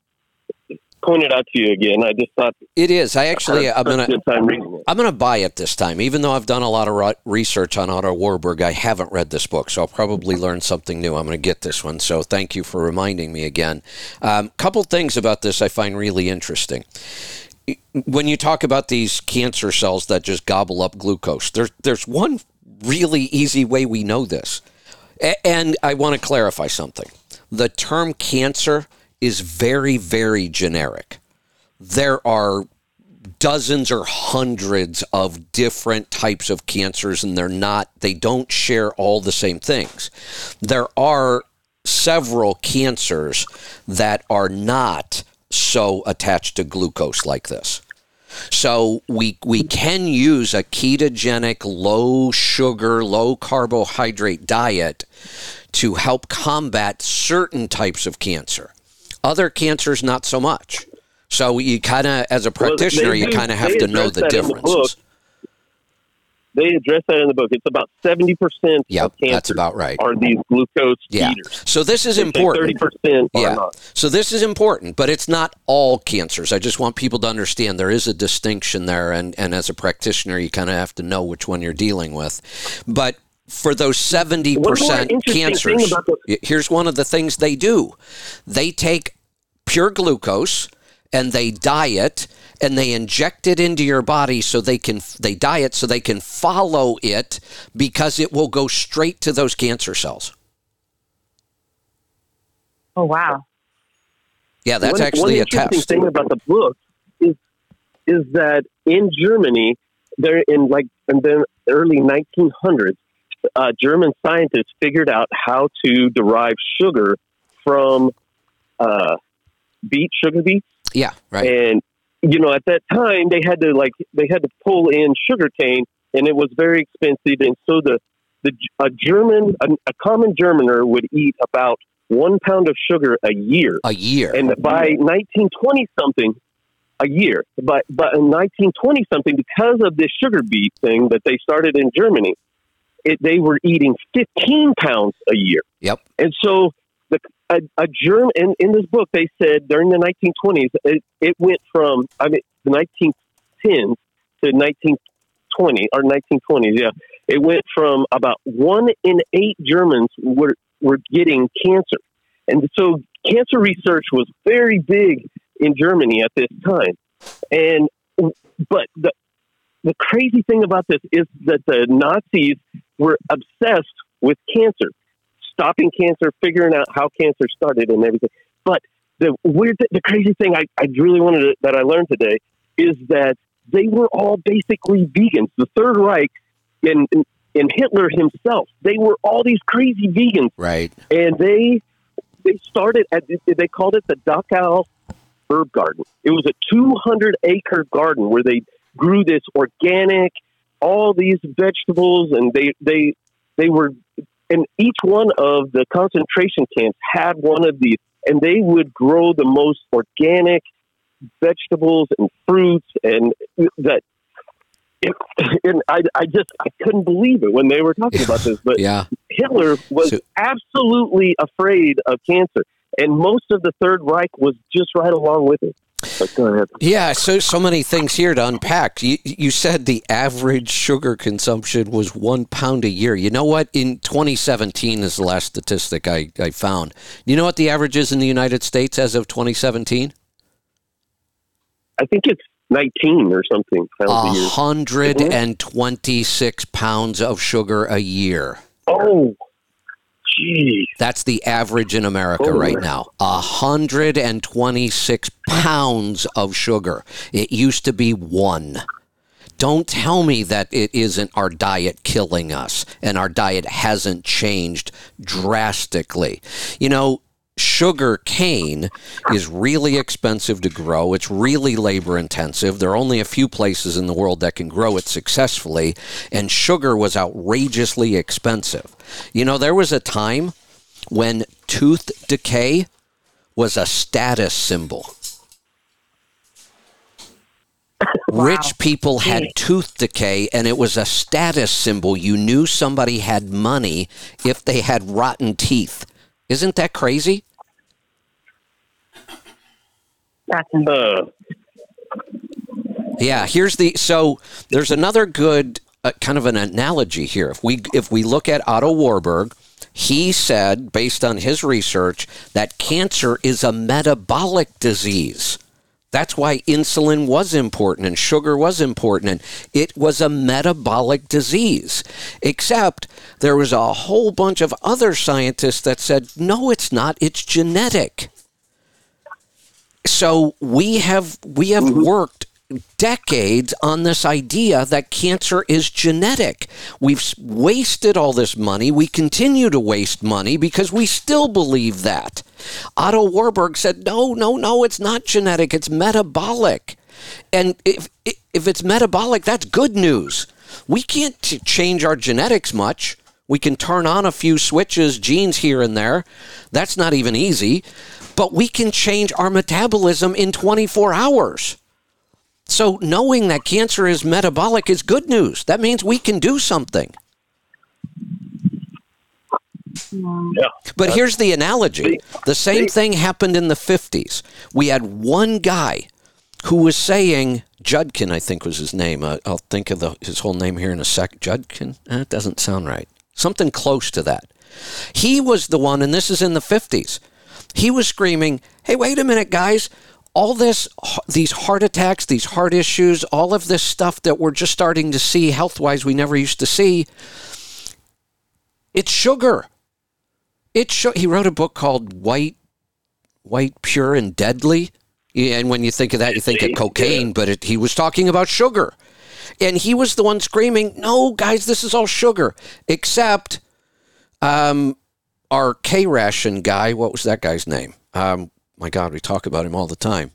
point it out to you again. I just thought It is. I actually, I I'm gonna, a good time reading it. I'm gonna buy it this time, even though I've done a lot of research on Otto Warburg. I haven't read this book, so I'll probably learn something new. I'm gonna get this one. So thank you for reminding me again. Um, couple things about this I find really interesting. When you talk about these cancer cells that just gobble up glucose, there's there's one really easy way we know this. A- And I want to clarify something. The term cancer is very, very generic. There are dozens or hundreds of different types of cancers, and they're not, they don't share all the same things. There are several cancers that are not so attached to glucose like this. So we we can use a ketogenic, low sugar, low carbohydrate diet to help combat certain types of cancer. Other cancers, not so much. So you kind of, as a Well, they practitioner, you kind of have to know the that in the book. differences. They address that in the book. It's about seventy percent Yep, that's about right. are these glucose Yeah. eaters. So this is Thirty important. percent Yeah. not. So this is important, but it's not all cancers. I just want people to understand there is a distinction there, and, and as a practitioner, you kind of have to know which one you're dealing with. But for those 70% One more interesting thing cancers, the- here's one of the things they do they take pure glucose and they diet and they inject it into your body so they can they diet so they can follow it because it will go straight to those cancer cells. Oh wow. Yeah, that's one, actually one a interesting test. thing about the book is is that in Germany, there in like in the early 1900s, uh, German scientists figured out how to derive sugar from uh, beet sugar beets, Yeah, right. and you know at that time they had to like they had to pull in sugar cane, and it was very expensive, and so the the a German a, a common Germaner would eat about one pound of sugar a year. a year. And by mm-hmm. 1920 something, a year, but but in 1920 something, because of this sugar beet thing that they started in Germany, it, they were eating 15 pounds a year. Yep. And so the a, a germ in, in this book they said during the 1920s it, it went from I mean the 1910s to 1920 or 1920s, yeah, it went from about one in eight Germans were were getting cancer, and so cancer research was very big in Germany at this time. And but the the crazy thing about this is that the Nazis were obsessed with cancer, stopping cancer, figuring out how cancer started, and everything. But the weird, the crazy thing I, I really wanted to, that I learned today is that they were all basically vegans. The Third Reich and and Hitler himself, they were all these crazy vegans, Right. and they they started at they called it the Dachau herb garden. It was a 200 acre garden where they grew this organic, all these vegetables, and they they they were, and each one of the concentration camps had one of these, and they would grow the most organic vegetables and fruits, and that. It, and I, I just I couldn't believe it when they were talking about this, but Yeah. Hitler was So- absolutely afraid of cancer, and most of the Third Reich was just right along with it. But go ahead. Yeah, so so many things here to unpack. You you said the average sugar consumption was one pound a year. You know what? In 2017 is the last statistic I, I found. You know what the average is in the United States as of 2017? I think it's 19 or something a 126 pounds of sugar a year. Oh, geez. That's the average in America Oh, right now. 126 pounds of sugar. It used to be one. Don't tell me that it isn't our diet killing us and our diet hasn't changed drastically. You know, sugar cane is really expensive to grow. It's really labor intensive. There are only a few places in the world that can grow it successfully, and sugar was outrageously expensive. You know, there was a time when tooth decay was a status symbol. Wow. Rich people had tooth decay, and it was a status symbol. You knew somebody had money if they had rotten teeth. Isn't that crazy? That's Uh, Yeah, here's the so there's another good uh, kind of an analogy here. If we if we look at Otto Warburg, he said based on his research that cancer is a metabolic disease. That's why insulin was important and sugar was important and it was a metabolic disease. Except there was a whole bunch of other scientists that said no it's not, it's genetic so we have we have mm-hmm. worked decades on this idea that cancer is genetic. We've wasted all this money. We continue to waste money because we still believe that. Otto Warburg said, "No, no, no, it's not genetic. It's metabolic." And if if it's metabolic, that's good news. We can't ch- change our genetics much. We can turn on a few switches, genes here and there. That's not even easy. But we can change our metabolism in 24 hours. So knowing that cancer is metabolic is good news. That means we can do something. yeah. But here's the analogy. The same thing happened in the 50s. We had one guy who was saying, Judkin, I think was his name. Uh, I'll think of the, his whole name here in a sec. Judkin? Eh, That doesn't sound right. Something close to that. He was the one, and this is in the 50s. He was screaming, hey, wait a minute, guys. All this, these heart attacks, these heart issues, all of this stuff that we're just starting to see health wise we never used to see, it's sugar. It's sh- he wrote a book called White, White, Pure, and Deadly. And when you think of that, you think of cocaine, but it, he was talking about sugar. And he was the one screaming, No, guys, this is all sugar. Except um, our K ration guy, what was that guy's name? Um, my God, we talk about him all the time.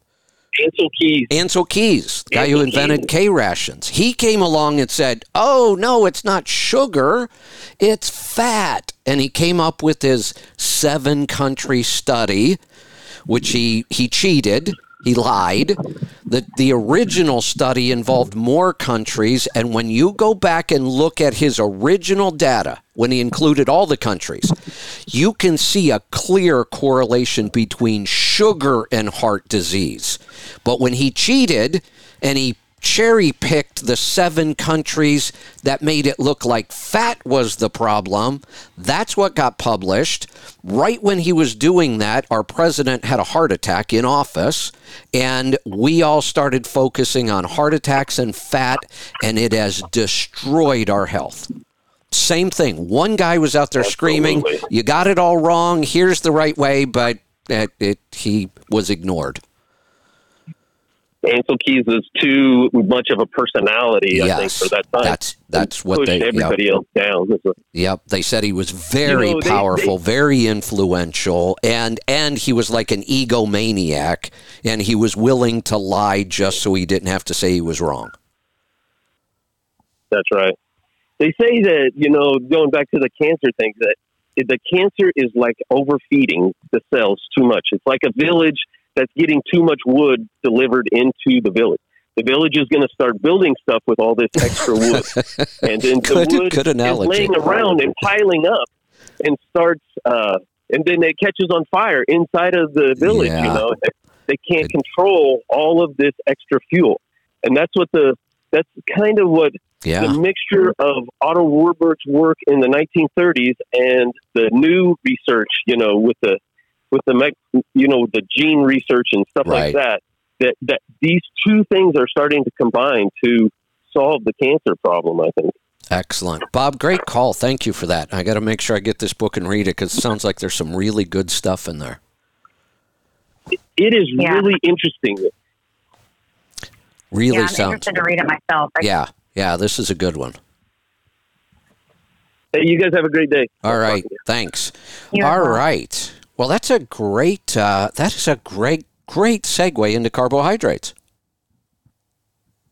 Ancel Keys. Ancel Keys, the guy who invented K rations, he came along and said, Oh, no, it's not sugar, it's fat. And he came up with his seven country study, which he, he cheated. He lied. The, the original study involved more countries. And when you go back and look at his original data, when he included all the countries, you can see a clear correlation between sugar and heart disease. But when he cheated and he cherry picked the seven countries that made it look like fat was the problem. That's what got published. Right when he was doing that, our president had a heart attack in office, and we all started focusing on heart attacks and fat, and it has destroyed our health. Same thing. One guy was out there screaming, "You got it all wrong. Here's the right way," but it, it, he was ignored. Ancel Keys is too much of a personality, I think, for that time. that's that's what they. Yep, everybody else down. yep, they said he was very You know, they- powerful, very influential, and and he was like an egomaniac, and he was willing to lie just so he didn't have to say he was wrong. That's right. They say that, you know, going back to the cancer thing, that the cancer is like overfeeding the cells too much. It's like a village that's getting too much wood delivered into the village. The village is going to start building stuff with all this extra wood. and then Good- the wood good is analogy. laying around and piling up and starts, uh, and then it catches on fire inside of the village, Yeah. you know. They can't control all of this extra fuel. And that's what the, that's kind of what Yeah, the mixture of Otto Warburg's work in the 1930s and the new research, you know, with the with the you know the gene research and stuff Right. like that, that that these two things are starting to combine to solve the cancer problem. I think. excellent, Bob. Great call. Thank you for that. I got to make sure I get this book and read it because it sounds like there's some really good stuff in there. It is Yeah. really interesting. Really yeah, I'm sounds. interested to read it myself. I- Yeah, yeah. This is a good one. Hey, you guys have a great day. All right, I'll talk right, to you. thanks. You All as right. Well, that's a great. Uh, that is a great, great segue into carbohydrates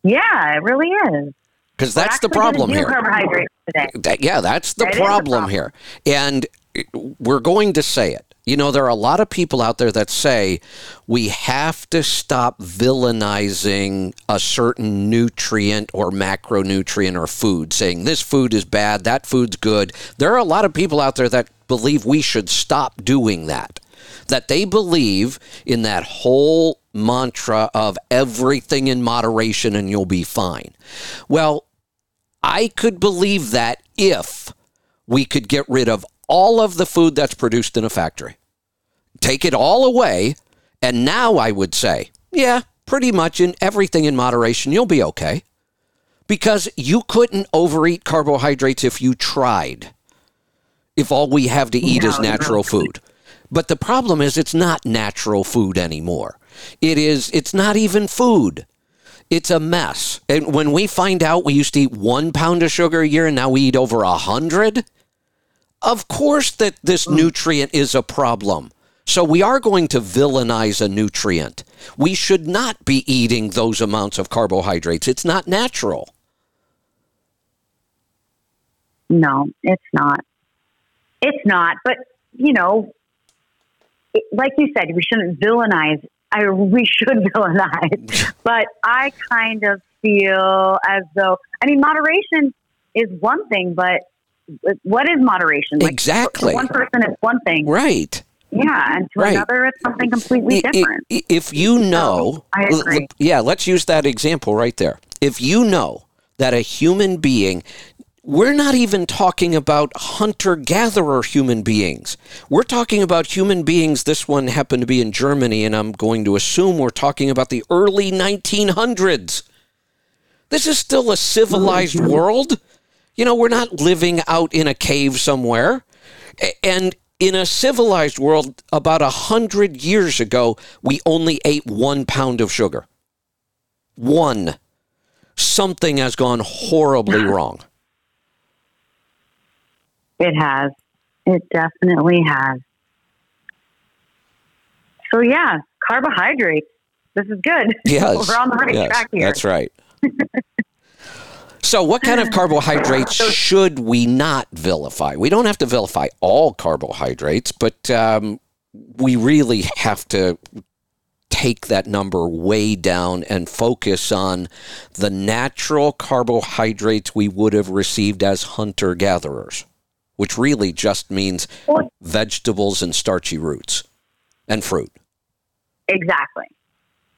Yeah, it really is. because that's the problem here. Carbohydrates today. That- yeah, that's the That is the problem problem. here, and we're going to say it. You know, there are a lot of people out there that say we have to stop villainizing a certain nutrient or macronutrient or food, saying this food is bad, that food's good. There are a lot of people out there that believe we should stop doing that. That they believe in that whole mantra of everything in moderation and you'll be fine. Well, I could believe that if we could get rid of all of the food that's produced in a factory, take it all away, and now I would say, yeah, pretty much in everything in moderation, you'll be okay. Because you couldn't overeat carbohydrates if you tried, if all we have to eat is No, natural food. But the problem is it's not natural food anymore. It is it's not even food. It's a mess. And when we find out we used to eat one pound of sugar a year and now we eat over a hundred, of course that this mm. nutrient is a problem. So we are going to villainize a nutrient. We should not be eating those amounts of carbohydrates. It's not natural. No, it's not. It's not. But you know, it, like you said, we shouldn't villainize. I we should villainize, but I kind of feel as though I mean moderation is one thing, but what is moderation? Like, Exactly. One person, it's one thing. Right. Yeah, and to Right. another, it's something completely different. If you know, I l- agree. l- yeah, let's use that example right there. If you know that a human being, we're not even talking about hunter gatherer human beings. We're talking about human beings. This one happened to be in Germany, and I'm going to assume we're talking about the early 1900s. This is still a civilized world. You know, we're not living out in a cave somewhere. And in a civilized world, about a hundred years ago, we only ate one pound of sugar. One. Something has gone horribly wrong. It has. It definitely has. So yeah, carbohydrates. This is good. Yes. We're on the right yes, track here. That's right. so, what kind of carbohydrates should we not vilify? We don't have to vilify all carbohydrates, but um, we really have to take that number way down and focus on the natural carbohydrates we would have received as hunter gatherers, which really just means vegetables and starchy roots and fruit. Exactly.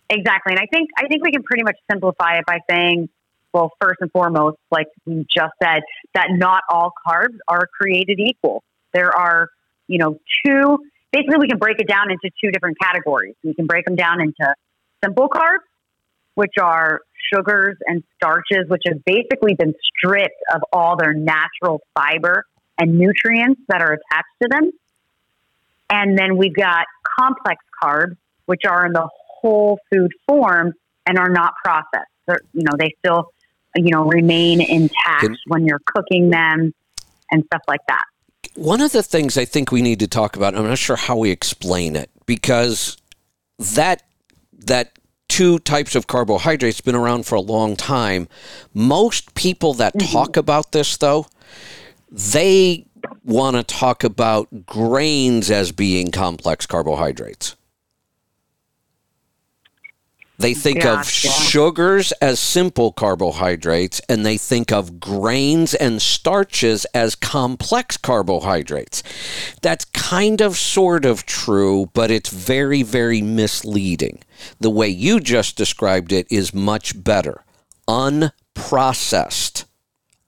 Exactly. And I think I think we can pretty much simplify it by saying, well, first and foremost, like we just said, that not all carbs are created equal. There are, you know, two basically we can break it down into two different categories. We can break them down into simple carbs, which are sugars and starches, which have basically been stripped of all their natural fiber and nutrients that are attached to them. And then we've got complex carbs, which are in the whole food form and are not processed. They're, you know, they still, you know, remain intact Can, when you're cooking them and stuff like that. One of the things I think we need to talk about, I'm not sure how we explain it, because that that two types of carbohydrates been around for a long time. Most people that mm-hmm. talk about this though, they want to talk about grains as being complex carbohydrates. They think of sugars as simple carbohydrates, and they think of grains and starches as complex carbohydrates. That's kind of sort of true, but it's very, very misleading. The way you just described it is much better. Unprocessed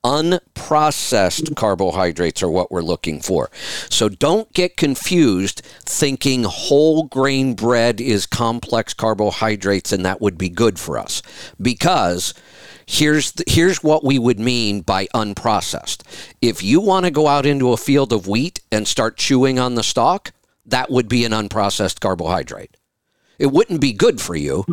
unprocessed carbohydrates are what we're looking for. So don't get confused thinking whole grain bread is complex carbohydrates and that would be good for us. Because here's the, here's what we would mean by unprocessed. If you want to go out into a field of wheat and start chewing on the stalk, that would be an unprocessed carbohydrate. It wouldn't be good for you,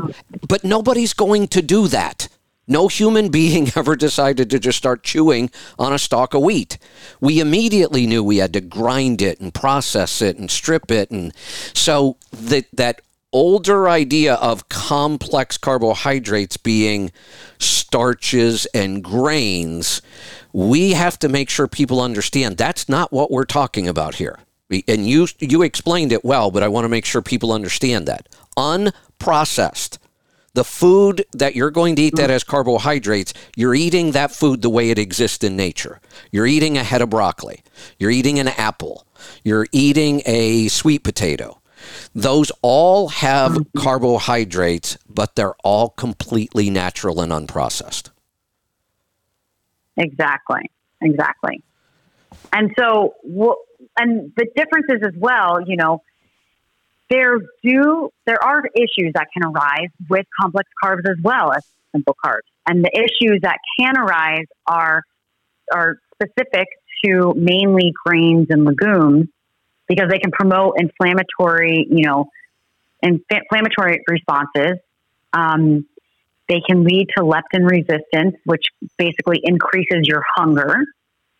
but nobody's going to do that. No human being ever decided to just start chewing on a stalk of wheat. We immediately knew we had to grind it and process it and strip it. And so that, that older idea of complex carbohydrates being starches and grains, we have to make sure people understand that's not what we're talking about here. And you, you explained it well, but I want to make sure people understand that. Unprocessed the food that you're going to eat that mm-hmm. has carbohydrates, you're eating that food the way it exists in nature. You're eating a head of broccoli. You're eating an apple. You're eating a sweet potato. Those all have mm-hmm. carbohydrates, but they're all completely natural and unprocessed. Exactly. Exactly. And so, and the difference is as well, you know, there do there are issues that can arise with complex carbs as well as simple carbs. And the issues that can arise are are specific to mainly grains and legumes because they can promote inflammatory, you know, inflammatory responses. Um, they can lead to leptin resistance, which basically increases your hunger.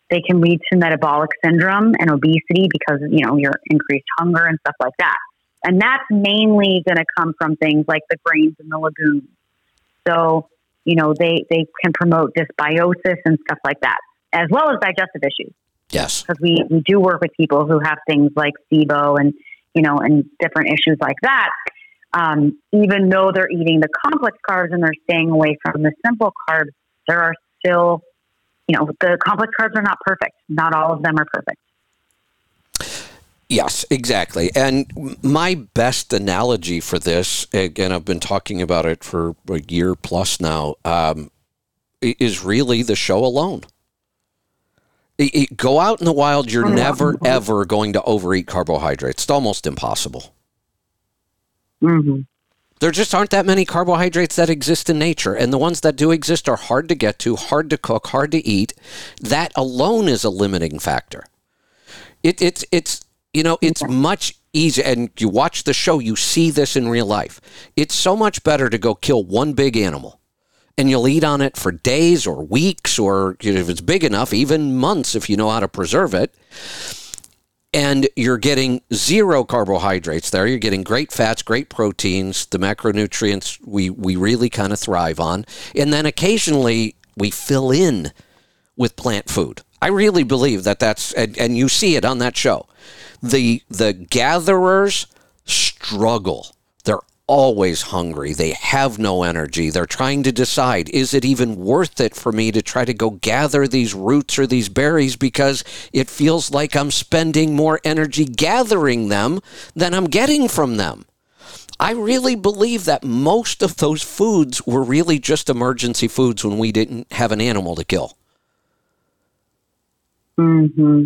They can lead to metabolic syndrome and obesity because you know your increased hunger and stuff like that. And that's mainly going to come from things like the grains and the legumes. So, you know, they, they can promote dysbiosis and stuff like that, as well as digestive issues. Yes. Because we, we do work with people who have things like SIBO and, you know, and different issues like that. Um, even though they're eating the complex carbs and they're staying away from the simple carbs, there are still, you know, the complex carbs are not perfect. Not all of them are perfect. Yes, exactly. And my best analogy for this, again, I've been talking about it for a year plus now, um, is really the show alone. It, it, go out in the wild, you're never, ever going to overeat carbohydrates. It's almost impossible. Mm-hmm. There just aren't that many carbohydrates that exist in nature. And the ones that do exist are hard to get to, hard to cook, hard to eat. That alone is a limiting factor. It, it's, it's, you know, it's much easier. And you watch the show, you see this in real life. It's so much better to go kill one big animal and you'll eat on it for days or weeks, or if it's big enough, even months if you know how to preserve it. And you're getting zero carbohydrates there. You're getting great fats, great proteins, the macronutrients we, we really kind of thrive on. And then occasionally we fill in with plant food. I really believe that that's, and, and you see it on that show the the gatherers struggle. They're always hungry. They have no energy. They're trying to decide is it even worth it for me to try to go gather these roots or these berries because it feels like I'm spending more energy gathering them than I'm getting from them. I really believe that most of those foods were really just emergency foods when we didn't have an animal to kill. hmm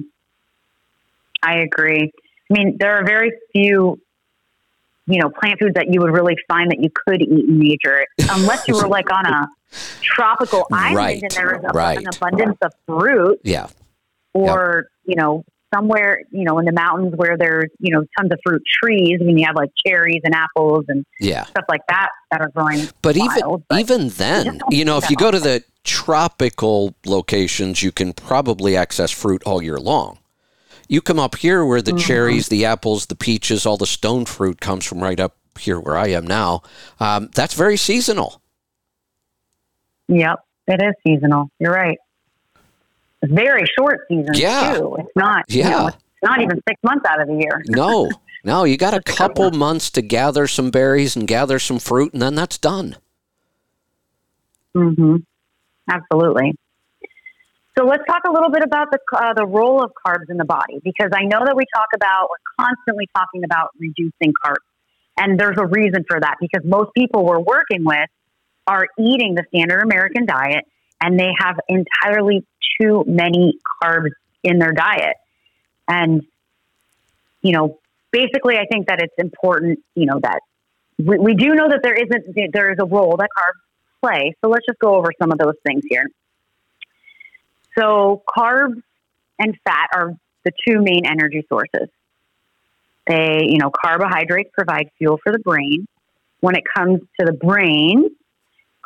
I agree. I mean, there are very few, you know, plant foods that you would really find that you could eat in nature, unless you were like on a tropical island Right, and there was a, right. an abundance of fruit, Yeah. or you know, somewhere, you know, in the mountains where there's, you know, tons of fruit trees. I mean, you have like cherries and apples and Yeah. stuff like that that are growing. But even but even then, you know, if you go to the tropical locations, you can probably access fruit all year long. You come up here where the Mhm. cherries, the apples, the peaches, all the stone fruit comes from right up here where I am now. Um, that's very seasonal. Yep, it is seasonal. You're right. It's very short season Yeah. too. It's not. you Yeah. know, it's not even six months out of the year. No, no, you got a couple months to gather some berries and gather some fruit, and then that's done. Mm-hmm. Absolutely. So let's talk a little bit about the uh, the role of carbs in the body because I know that we talk about we're constantly talking about reducing carbs, and there's a reason for that because most people we're working with are eating the standard American diet and they have entirely too many carbs in their diet, and you know basically I think that it's important you know that we, we do know that there isn't there is a role that carbs play. So let's just go over some of those things here. So carbs and fat are the two main energy sources. They, you know, carbohydrates provide fuel for the brain. When it comes to the brain,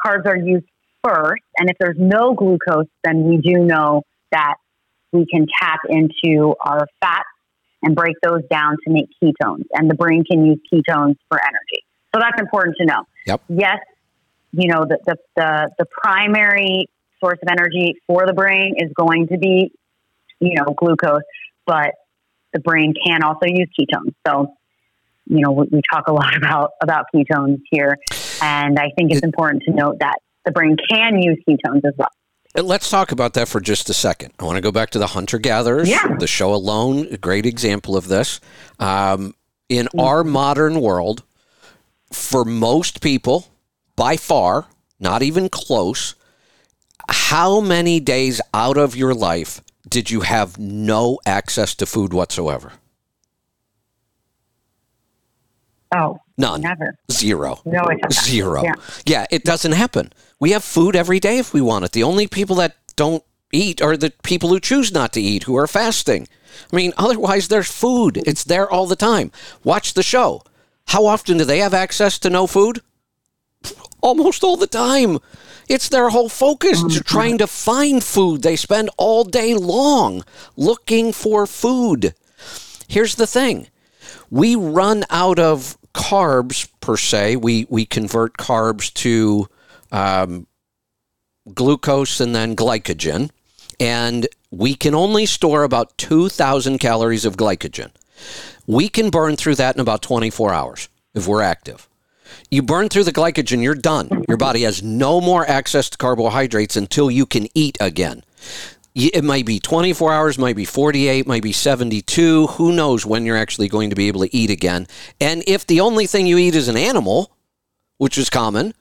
carbs are used first, and if there's no glucose, then we do know that we can tap into our fats and break those down to make ketones, and the brain can use ketones for energy. So that's important to know. Yep. Yes, you know, the, the, the, the primary source of energy for the brain is going to be, you know, glucose, but the brain can also use ketones. So, you know, we, we talk a lot about, about ketones here. And I think it's important to note that the brain can use ketones as well. Uh, Let's talk about that for just a second. I want to go back to the hunter gatherers. Yeah. The show alone, a great example of this. Um, in our modern world, for most people, by far, not even close, how many days out of your life did you have no access to food whatsoever? Oh, None. never. Zero. We always have that. Zero. Yeah. Yeah, it doesn't happen. We have food every day if we want it. The only people that don't eat are the people who choose not to eat, who are fasting. I mean, otherwise, there's food. It's there all the time. Watch the show. How often do they have access to no food? Almost all the time. It's their whole focus to trying to find food. They spend all day long looking for food. Here's the thing we run out of carbs per se. We we convert carbs to um, glucose and then glycogen, and we can only store about two thousand calories of glycogen. We can burn through that in about twenty four hours if we're active. You burn through the glycogen, you're done. Your body has no more access to carbohydrates until you can eat again. It might be 24 hours, might be 48, might be 72. Who knows when you're actually going to be able to eat again? And if the only thing you eat is an animal, which is common,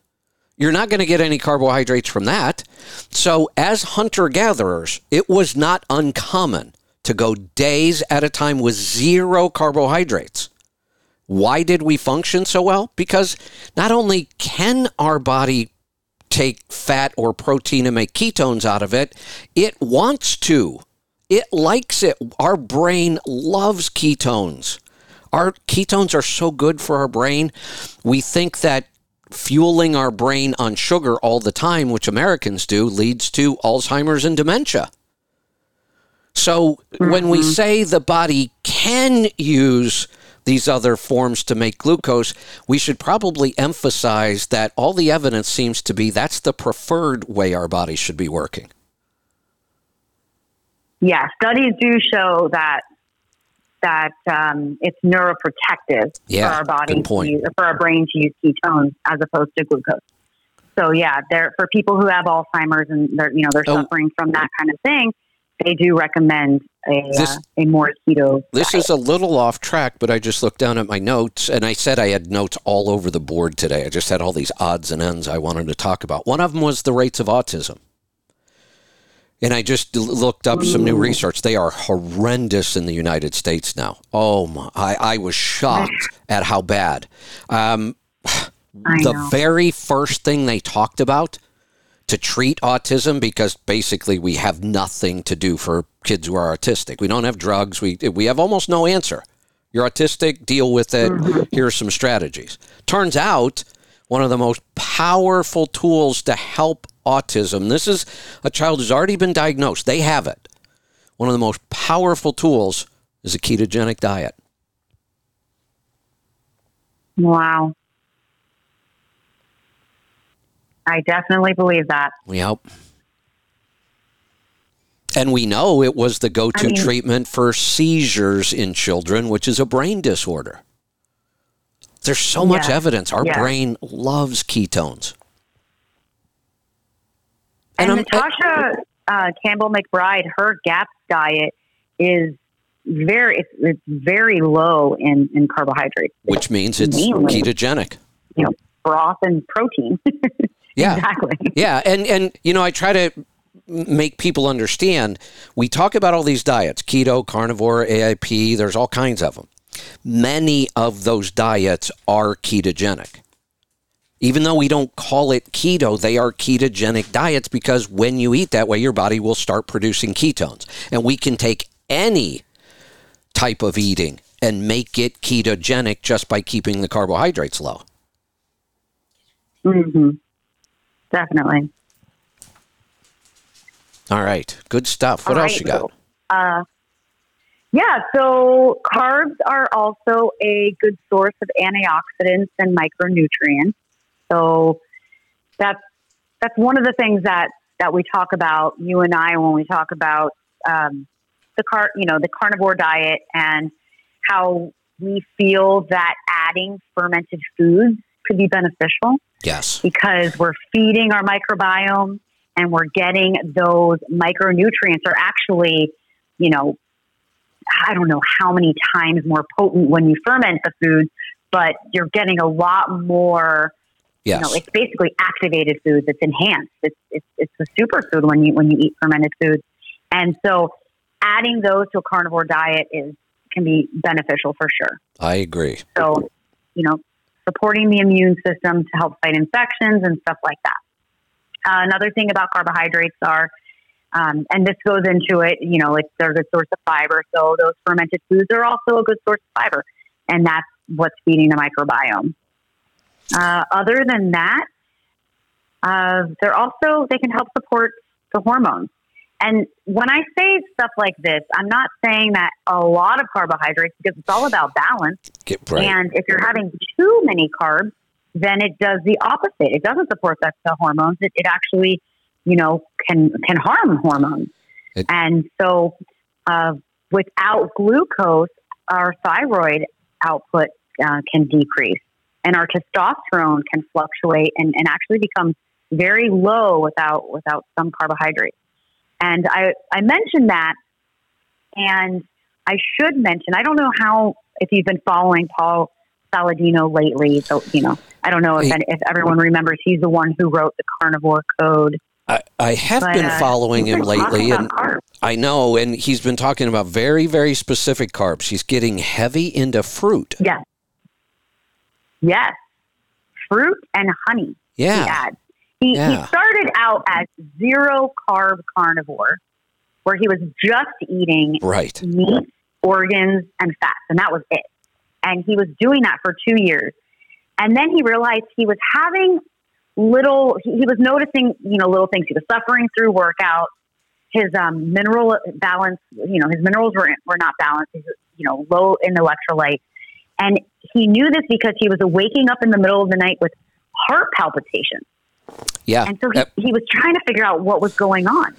you're not going to get any carbohydrates from that. So, as hunter gatherers, it was not uncommon to go days at a time with zero carbohydrates. Why did we function so well? Because not only can our body take fat or protein and make ketones out of it, it wants to. It likes it. Our brain loves ketones. Our ketones are so good for our brain. We think that fueling our brain on sugar all the time, which Americans do, leads to Alzheimer's and dementia. So when we mm-hmm. say the body can use these other forms to make glucose, we should probably emphasize that all the evidence seems to be that's the preferred way our bodies should be working. Yeah, studies do show that that um, it's neuroprotective Yeah, for our body. To use, for our brain to use ketones as opposed to glucose. So yeah, there for people who have Alzheimer's and they're you know they're Oh. suffering from that kind of thing, they do recommend a, This- uh, a more keto. This diet. is a little off track, but I just looked down at my notes and I said I had notes all over the board today. I just had all these odds and ends I wanted to talk about. One of them was the rates of autism. And I just looked up some new research. They are horrendous in the United States now. Oh my! I, I was shocked at how bad. Um, the know. very first thing they talked about to treat autism because basically we have nothing to do for kids who are autistic. We don't have drugs. We we have almost no answer. You're autistic, deal with it. Mm-hmm. Here are some strategies. Turns out one of the most powerful tools to help autism. This is a child who's already been diagnosed. They have it. One of the most powerful tools is a ketogenic diet. Wow. I definitely believe that. Yep. And we know it was the go to I mean- treatment for seizures in children, which is a brain disorder. There's so much Yeah. evidence. Our Yeah. brain loves ketones. And, I'm- Natasha uh, Campbell McBride, her GAPS diet is very it's, it's very low in, in carbohydrates. which means it's Mainly. ketogenic. You know, broth and protein. Yeah. exactly. Yeah, and and you know, I try to make people understand. We talk about all these diets: keto, carnivore, AIP. There's all kinds of them. Many of those diets are ketogenic. Even though we don't call it keto, they are ketogenic diets because when you eat that way, your body will start producing ketones. And we can take any type of eating and make it ketogenic just by keeping the carbohydrates low. hmm Definitely. All right, good stuff. What All else right, you got? so, Uh, yeah, so carbs are also a good source of antioxidants and micronutrients. So that's that's one of the things that that we talk about, you and I, when we talk about um, the car, you know, the carnivore diet and how we feel that adding fermented foods could be beneficial Yes. because we're feeding our microbiome and we're getting those micronutrients are actually, you know, I don't know how many times more potent when you ferment the food, but you're getting a lot more. Yes. You know, it's basically activated foods. It's enhanced. It's it's it's a superfood when you when you eat fermented foods, and so adding those to a carnivore diet is can be beneficial for sure. I agree. So, you know, supporting the immune system to help fight infections and stuff like that. Uh, another thing about carbohydrates are, um, and this goes into it, you know, it's they're a good source of fiber. So those fermented foods are also a good source of fiber, and that's what's feeding the microbiome. Uh, other than that, uh, they're also they can help support the hormones. And when I say stuff like this, I'm not saying that a lot of carbohydrates because it's all about balance. Right. And if you're having too many carbs, then it does the opposite. It doesn't support the, the hormones. It, it actually, you know, can can harm hormones. It- and so, uh, without glucose, our thyroid output uh, can decrease, and our testosterone can fluctuate and, and actually become very low without without some carbohydrates. And I I mentioned that, and I should mention I don't know how if you've been following Paul Saladino lately. So you know I don't know if He- if everyone remembers he's the one who wrote the Carnivore Code. I, I have But, been uh, following he's him lately, and carbs. I know, and he's been talking about very, very specific carbs. He's getting heavy into fruit. Yes, yes, fruit and honey. Yeah. He, Yeah. he started out as zero carb carnivore, where he was just eating right. meat, organs, and fats, and that was it. And he was doing that for two years. And then he realized he was having little, he, he was noticing, you know, little things. He was suffering through workout. His um, mineral balance, you know, his minerals were, were not balanced. Was, you know, low in electrolytes. And he knew this because he was waking up in the middle of the night with heart palpitations. Yeah. And so he, Uh, he was trying to figure out what was going on.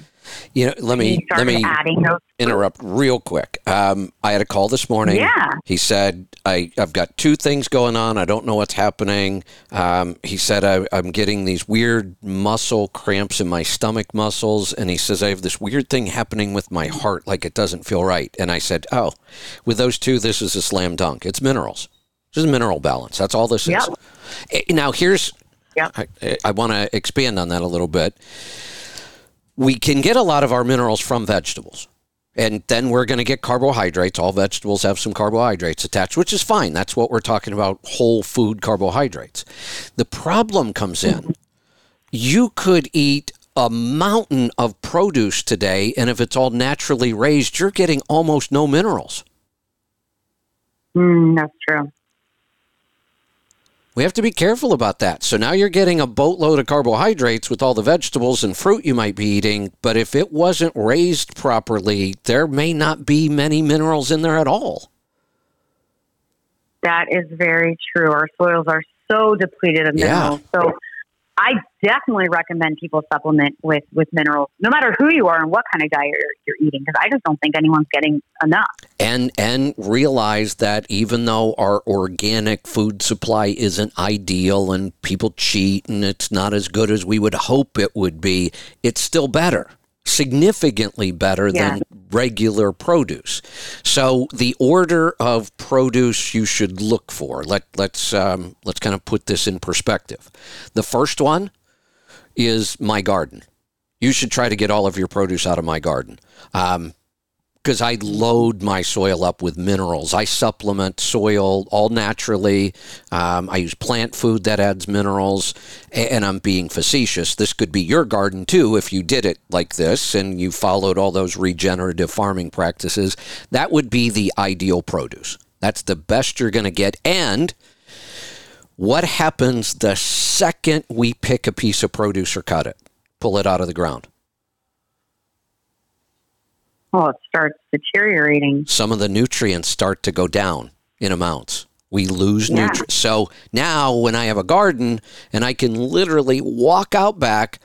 you know, let me let me adding those. interrupt real quick. Um, I had a call this morning. Yeah. He said, I, I've got two things going on. I don't know what's happening. Um, he said, I, I'm getting these weird muscle cramps in my stomach muscles. And he says, I have this weird thing happening with my heart, like it doesn't feel right. And I said, Oh, with those two, this is a slam dunk. It's minerals. This is mineral balance. That's all this Yep. is. Eh, Now, here's, Yep. I, I want to expand on that a little bit. We can get a lot of our minerals from vegetables. And then we're going to get carbohydrates. All vegetables have some carbohydrates attached, which is fine. That's what we're talking about whole food carbohydrates. The problem comes in. You could eat a mountain of produce today, and if it's all naturally raised, you're getting almost no minerals. Mm, that's true. We have to be careful about that. So now you're getting a boatload of carbohydrates with all the vegetables and fruit you might be eating, but if it wasn't raised properly, there may not be many minerals in there at all. That is very true. Our soils are so depleted of Yeah. So I definitely recommend people supplement with with minerals, no matter who you are and what kind of diet you're, you're eating, because I just don't think anyone's getting enough. And and realize that even though our organic food supply isn't ideal and people cheat and it's not as good as we would hope it would be, it's still better. Significantly better than regular produce. So the order of produce you should look for. Let let's um, let's kind of put this in perspective. The first one is my garden. You should try to get all of your produce out of my garden. Um, because I load my soil up with minerals. I supplement soil all naturally. Um, I use plant food that adds minerals, and I'm being facetious. This could be your garden too if you did it like this and you followed all those regenerative farming practices. That would be the ideal produce. That's the best you're going to get. And what happens the second we pick a piece of produce or cut it, pull it out of the ground? Oh, it starts deteriorating. some of the nutrients start to go down in amounts. We lose Yeah. nutrients. So now, when I have a garden and I can literally walk out back,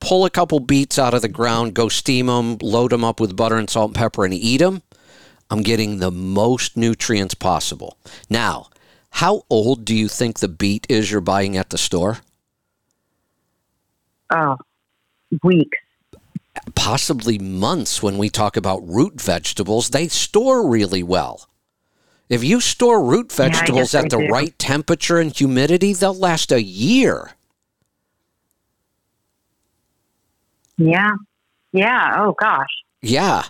pull a couple beets out of the ground, go steam them, load them up with butter and salt and pepper, and eat them, I'm getting the most nutrients possible. Now, how old do you think the beet is you're buying at the store? Oh, weeks. Possibly months when we talk about root vegetables. They store really well. If you store root vegetables guess at the do. right temperature and humidity, they'll last a year. Yeah. Yeah. Oh gosh. Yeah,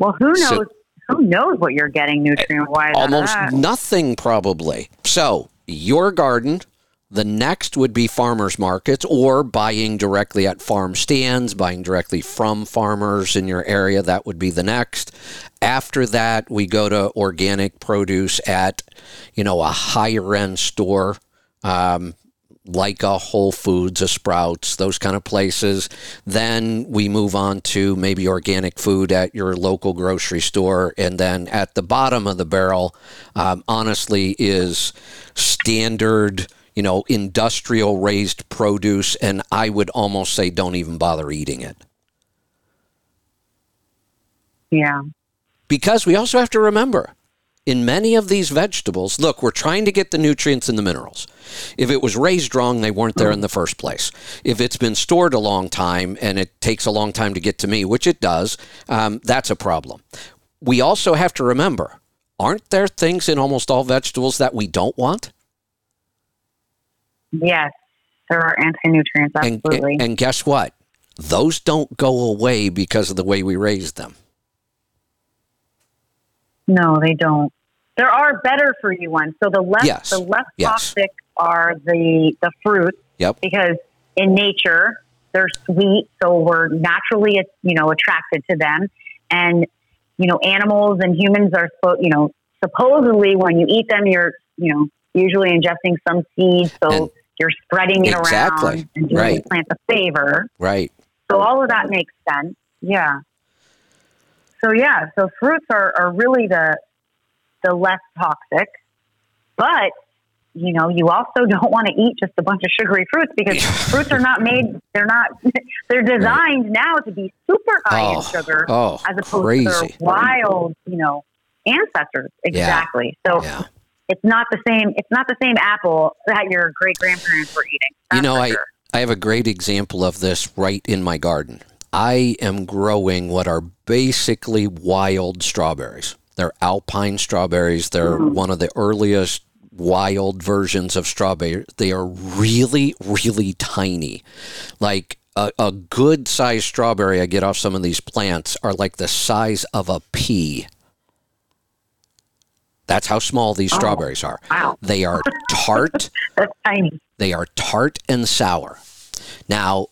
Well, who knows? So- who knows what you're getting nutrient wise? almost nothing probably. So, your garden, the next would be farmers markets or buying directly at farm stands, buying directly from farmers in your area. That would be the next. After that, we go to organic produce at, you know, a higher end store. Um, like a Whole Foods, a Sprouts, those kind of places. Then we move on to maybe organic food at your local grocery store. And then at the bottom of the barrel, um, honestly, is standard, you know, industrial raised produce. And I would almost say don't even bother eating it. Yeah. Because we also have to remember in many of these vegetables, look, we're trying to get the nutrients and the minerals. If it was raised wrong, they weren't there in the first place. If it's been stored a long time and it takes a long time to get to me, which it does, um, that's a problem. We also have to remember aren't there things in almost all vegetables that we don't want? Yes. There are anti nutrients. Absolutely. and, and guess what? Those don't go away because of the way we raise them. no, they don't. There are better for you ones. So the less Yes. the less Yes. toxic are the the fruits Yep. because in nature they're sweet, so we're naturally you know attracted to them. And you know, animals and humans are supposed you know supposedly when you eat them, you're you know usually ingesting some seeds, so And- you're spreading it Exactly. around and doing Right. the plant a favor. Right. So all of that makes sense. Yeah. So yeah, so fruits are, are really the the less toxic, but you know, you also don't want to eat just a bunch of sugary fruits because fruits are not made, they're not, they're designed now to be super high Oh, in sugar oh, as opposed to crazy. their wild, you know, ancestors. Exactly. So Yeah. It's not the same, it's not the same apple that your great grandparents were eating. You know, I, sure. I have a great example of this right in my garden. I am growing what are basically wild strawberries. They're alpine strawberries. They're mm. one of the earliest wild versions of strawberry. They are really, really tiny. Like a, a good sized strawberry I get off some of these plants are like the size of a pea. That's how small these strawberries are. wow. They are tart. That's tiny. They are tart and sour. Now,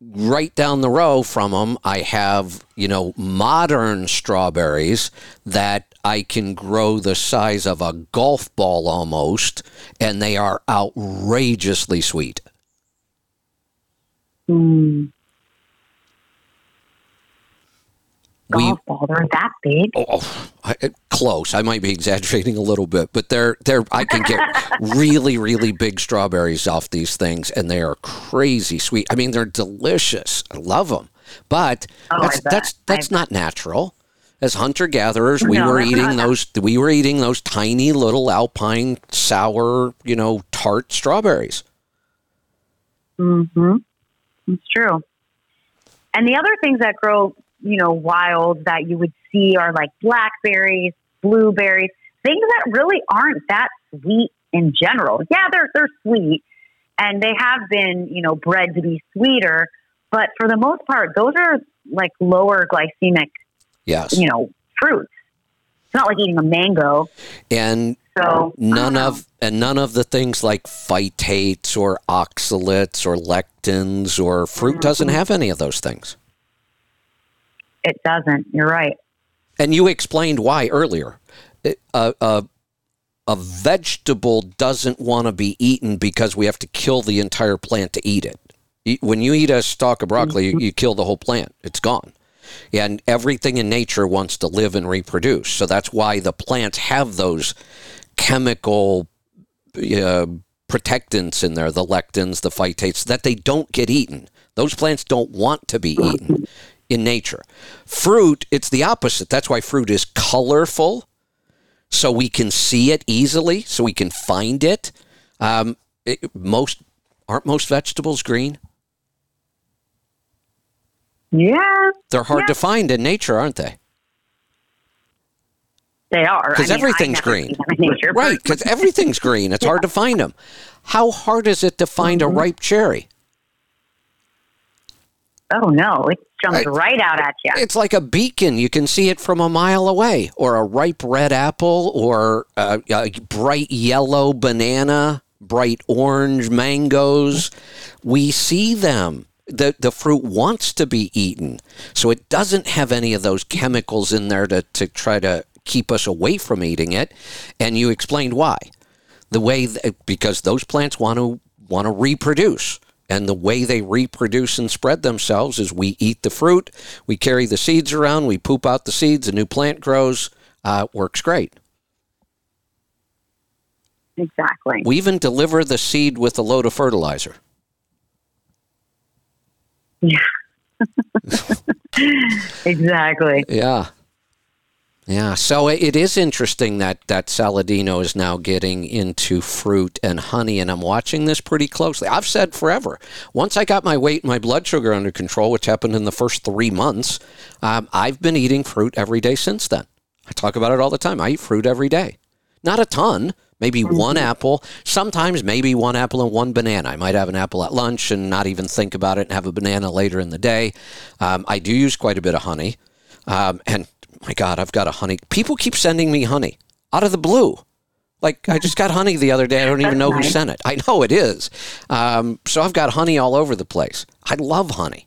right down the row from them, I have, you know, modern strawberries that I can grow the size of a golf ball almost, and they are outrageously sweet. Mm. We- Golf ball, they're that big. Oh, I, close. I might be exaggerating a little bit, but they're they're. I can get really really big strawberries off these things, and they are crazy sweet. I mean, they're delicious. I love them, but Oh, that's that's that's not natural. As hunter gatherers, we No, were eating not. those. We were eating those tiny little alpine sour, you know, tart strawberries. Mm-hmm. It's true. And the other things that grow, you know, wild that you would see are like blackberries, blueberries, things that really aren't that sweet in general. Yeah, they're they're sweet, and they have been, you know, bred to be sweeter. But for the most part, those are like lower glycemic, Yes, you know, fruits. It's not like eating a mango. and So none of and none of the things like phytates or oxalates or lectins or fruit mm-hmm. doesn't have any of those things. it doesn't. You're right. And you explained why earlier. A, a, a vegetable doesn't want to be eaten because we have to kill the entire plant to eat it. When you eat a stalk of broccoli, you, you kill the whole plant. It's gone. And everything in nature wants to live and reproduce. So that's why the plants have those chemical uh, protectants in there, the lectins, the phytates, that they don't get eaten. Those plants don't want to be eaten in nature. Fruit, it's the opposite. That's why fruit is colorful, so we can see it easily, so we can find it. Um, it most aren't most vegetables green? Yeah, They're hard Yeah. to find in nature, aren't they? they are because everything's green. seen them in nature, Right, because everything's green. It's hard to find them. How hard is it to find a ripe cherry? Oh no, it jumps I- right out at you. It's like a beacon. You can see it from a mile away, or a ripe red apple, or a, a bright yellow banana, bright orange mangoes. We see them. The, the fruit wants to be eaten. So it doesn't have any of those chemicals in there to, to try to keep us away from eating it. And you explained why. The way that, because those plants want to want to reproduce. And the way they reproduce and spread themselves is we eat the fruit, we carry the seeds around, we poop out the seeds, a new plant grows. Uh, works great. exactly. We even deliver the seed with a load of fertilizer. Yeah. Exactly. Yeah. Yeah. So it is interesting that, that Saladino is now getting into fruit and honey, and I'm watching this pretty closely. I've said forever, once I got my weight and my blood sugar under control, which happened in the first three months, um, I've been eating fruit every day since then. I talk about it all the time. I eat fruit every day. Not a ton, maybe one apple, sometimes maybe one apple and one banana. I might have an apple at lunch and not even think about it and have a banana later in the day. Um, I do use quite a bit of honey. Um, and my God, I've got a honey. People keep sending me honey out of the blue. Like I just got honey the other day. I don't even know who sent it. I know it is. Um, so I've got honey all over the place. I love honey.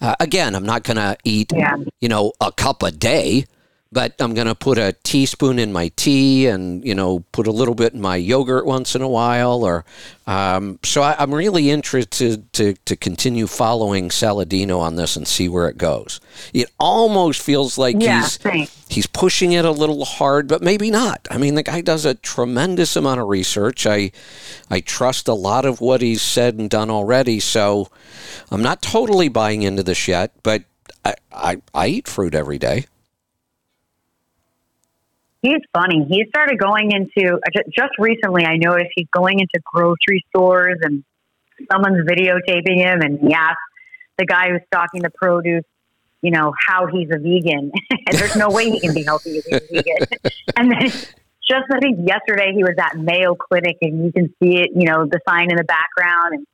Uh, again, I'm not going to eat, Yeah. you know, a cup a day, but I'm going to put a teaspoon in my tea and, you know, put a little bit in my yogurt once in a while. Or um, So I, am really interested to, to continue following Saladino on this and see where it goes. It almost feels like yeah, he's, thanks. he's pushing it a little hard, but maybe not. I mean, the guy does a tremendous amount of research. I, I trust a lot of what he's said and done already. So I'm not totally buying into this yet, but I, I, I eat fruit every day. He's funny. He started going into just recently. I noticed he's going into grocery stores and someone's videotaping him, and he asks the guy who's stocking the produce, you know, how he's a vegan. and there's no way he can be healthy if he's a vegan. and then just I think yesterday he was at Mayo Clinic, and you can see it, you know, the sign in the background, and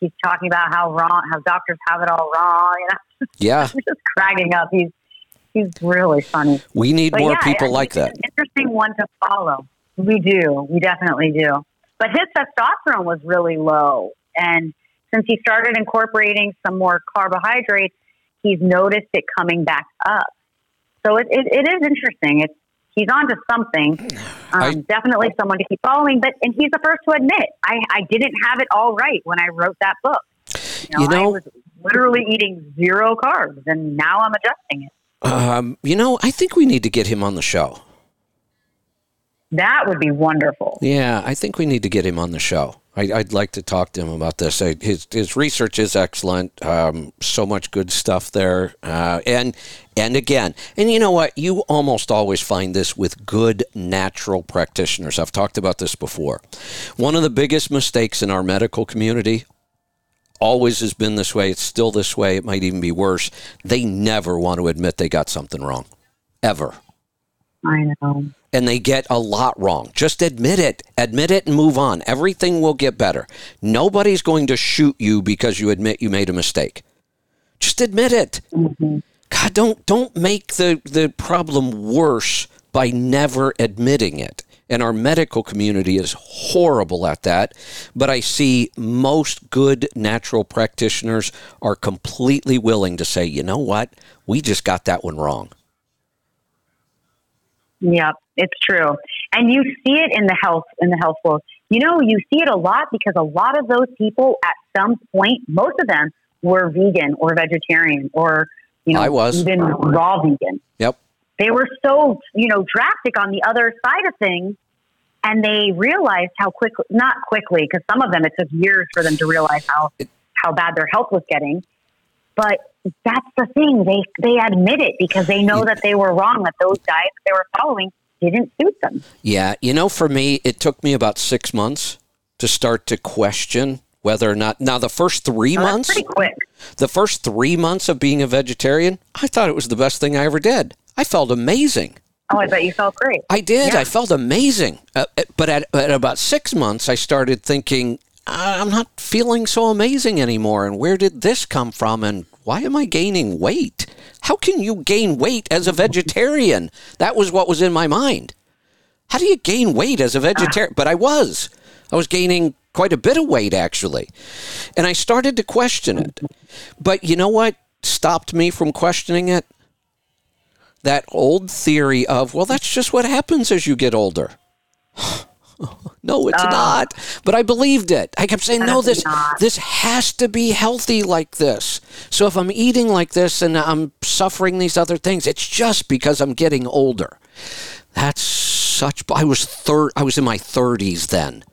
he's talking about how wrong, how doctors have it all wrong. You know? yeah, just cracking up. He's he's really funny. We need But more yeah, people like that. an interesting one to follow. We do. We definitely do. But his testosterone was really low. And since he started incorporating some more carbohydrates, he's noticed it coming back up. So it, it, it is interesting. It's, he's onto something. Um, I- definitely someone to keep following. But and he's the first to admit, I, I didn't have it all right when I wrote that book. You know, You know- I was literally eating zero carbs, and now I'm adjusting it. Um, you know, I think we need to get him on the show. That would be wonderful. Yeah, I think we need to get him on the show. I, I'd like to talk to him about this. I, his his research is excellent. Um, so much good stuff there. Uh, and and again, and you know what? You almost always find this with good natural practitioners. I've talked about this before. One of the biggest mistakes in our medical community always has been this way. It's still this way. It might even be worse. They never want to admit they got something wrong, ever I know. and they get a lot wrong. Just admit it. Admit it and move on. Everything will get better. Nobody's going to shoot you because you admit you made a mistake. Just admit it. Mm-hmm. God, don't don't make the the problem worse by never admitting it. And our medical community is horrible at that. But I see most good natural practitioners are completely willing to say, you know what? We just got that one wrong. Yep, it's true. And you see it in the health in the health world. You know, you see it a lot because a lot of those people at some point, most of them were vegan or vegetarian or you know I was. even raw vegan. Yep. They were so, you know, drastic on the other side of things and they realized how quickly not quickly because some of them it took years for them to realize how how bad their health was getting. But that's the thing. They they admit it because they know that they were wrong, that those diets they were following didn't suit them. Yeah, you know, for me, it took me about six months to start to question whether or not. Now, the first three that's months, pretty quick. the first three months of being a vegetarian, I thought it was the best thing I ever did. I felt amazing. Oh, I bet you felt great. I did. Yeah. I felt amazing. Uh, uh, but at, at about six months, I started thinking, "Uh, I'm not feeling so amazing anymore. And where did this come from? And why am I gaining weight? How can you gain weight as a vegetarian? That was what was in my mind. How do you gain weight as a vegetarian? But I was. I was gaining quite a bit of weight, actually. And I started to question it. But you know what stopped me from questioning it? That old theory of, well, that's just what happens as you get older. no, it's not. But I believed it. I kept saying, no, this not. this has to be healthy like this. So if I'm eating like this and I'm suffering these other things, it's just because I'm getting older. That's such. I was third. I was in my 30s then.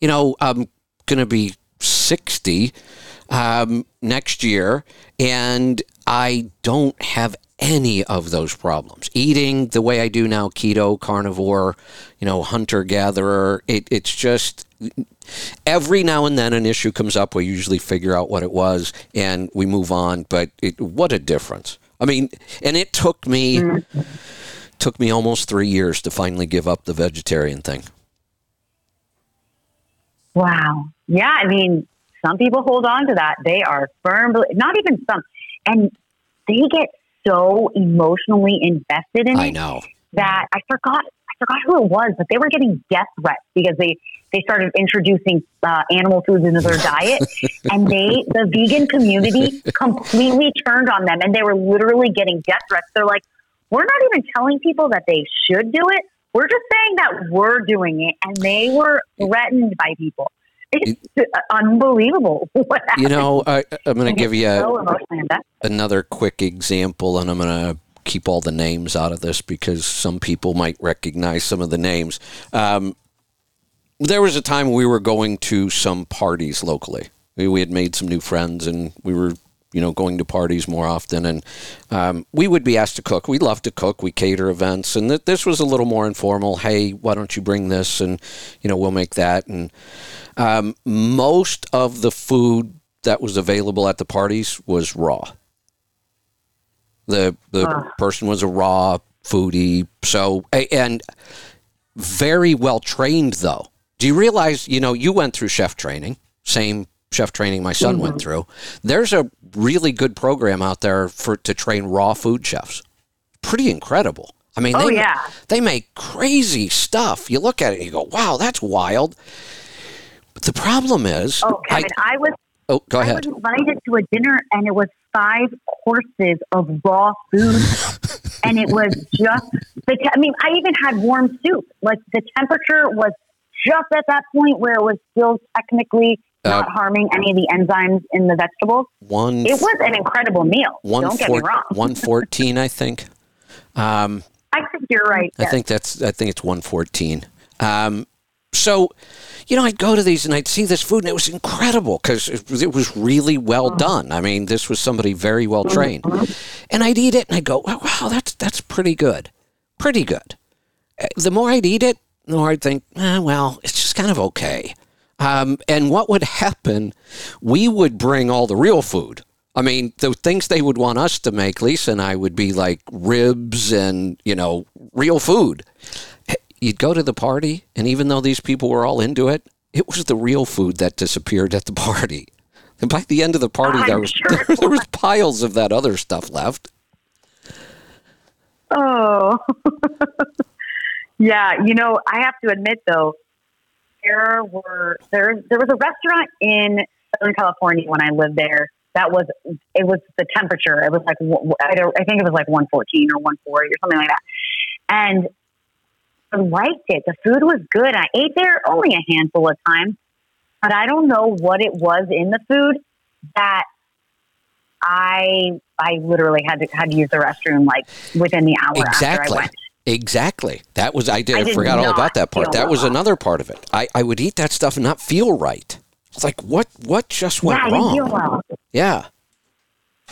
You know, I'm going to be 60 um, next year, and I don't have any of those problems. Eating the way I do now, keto, carnivore, you know, hunter gatherer. It, it's just every now and then an issue comes up. We usually figure out what it was and we move on. But it, what a difference! I mean, and it took me took me almost three years to finally give up the vegetarian thing. Wow. Yeah, I mean, some people hold on to that. They are firm, not even some, and they get so emotionally invested in I it know. that I forgot. I forgot who it was, but they were getting death threats because they they started introducing uh, animal foods into their diet, and they the vegan community completely turned on them, and they were literally getting death threats. They're like, we're not even telling people that they should do it. We're just saying that we're doing it, and they were threatened by people. It's unbelievable. What You know, I, I'm going to give you a, so another quick example, and I'm going to keep all the names out of this because some people might recognize some of the names. Um, there was a time we were going to some parties locally. We, we had made some new friends, and we were, you know, going to parties more often. And um, we would be asked to cook. We love to cook. We cater events, and th- this was a little more informal. Hey, why don't you bring this? And you know, we'll make that. And um, most of the food that was available at the parties was raw. The the Ah. person was a raw foodie, so and very well trained though. Do you realize? You know, you went through chef training, same chef training my son went through. There's a really good program out there for to train raw food chefs. Pretty incredible. I mean, Oh, they, yeah. they make crazy stuff. You look at it and you go, "Wow, that's wild." But the problem is, Oh, Kevin, I, was oh, go I ahead. was invited to a dinner, and it was five courses of raw food, and it was just. The te- I mean, I even had warm soup. Like the temperature was just at that point where it was still technically not Uh, harming any of the enzymes in the vegetables. One It was an incredible meal. one Don't get me wrong. 114, I think. Um, I think you're right. I yes. think that's I think it's 114. Um, so, you know, I'd go to these and I'd see this food and it was incredible because it, was- it was really well done. I mean, this was somebody very well trained, and I'd eat it and I'd go, wow, wow, that's that's pretty good, pretty good. Uh, The more I'd eat it, the more I'd think, eh, well, it's just kind of okay. Um, and what would happen? We would bring all the real food. I mean, the things they would want us to make, Lisa and I would be like ribs and, you know, real food. You'd go to the party, and even though these people were all into it, it was the real food that disappeared at the party. And by the end of the party, there I'm was sure it there was piles of that other stuff left. Oh, yeah. You know, I have to admit though, there were there there was a restaurant in Southern California when I lived there. That was it was the temperature. It was like I don't- I think it was like one fourteen or one forty or something like that. And liked it. The food was good. I ate there only a handful of times, but I don't know what it was in the food that I I literally had to had to use the restroom like within the hour after I Exactly. went. Exactly. That was I did. I I forgot all about that part. That was well. another part of it. I, I would eat that stuff and not feel right. It's like what what just went yeah, I didn't feel wrong? well. Yeah.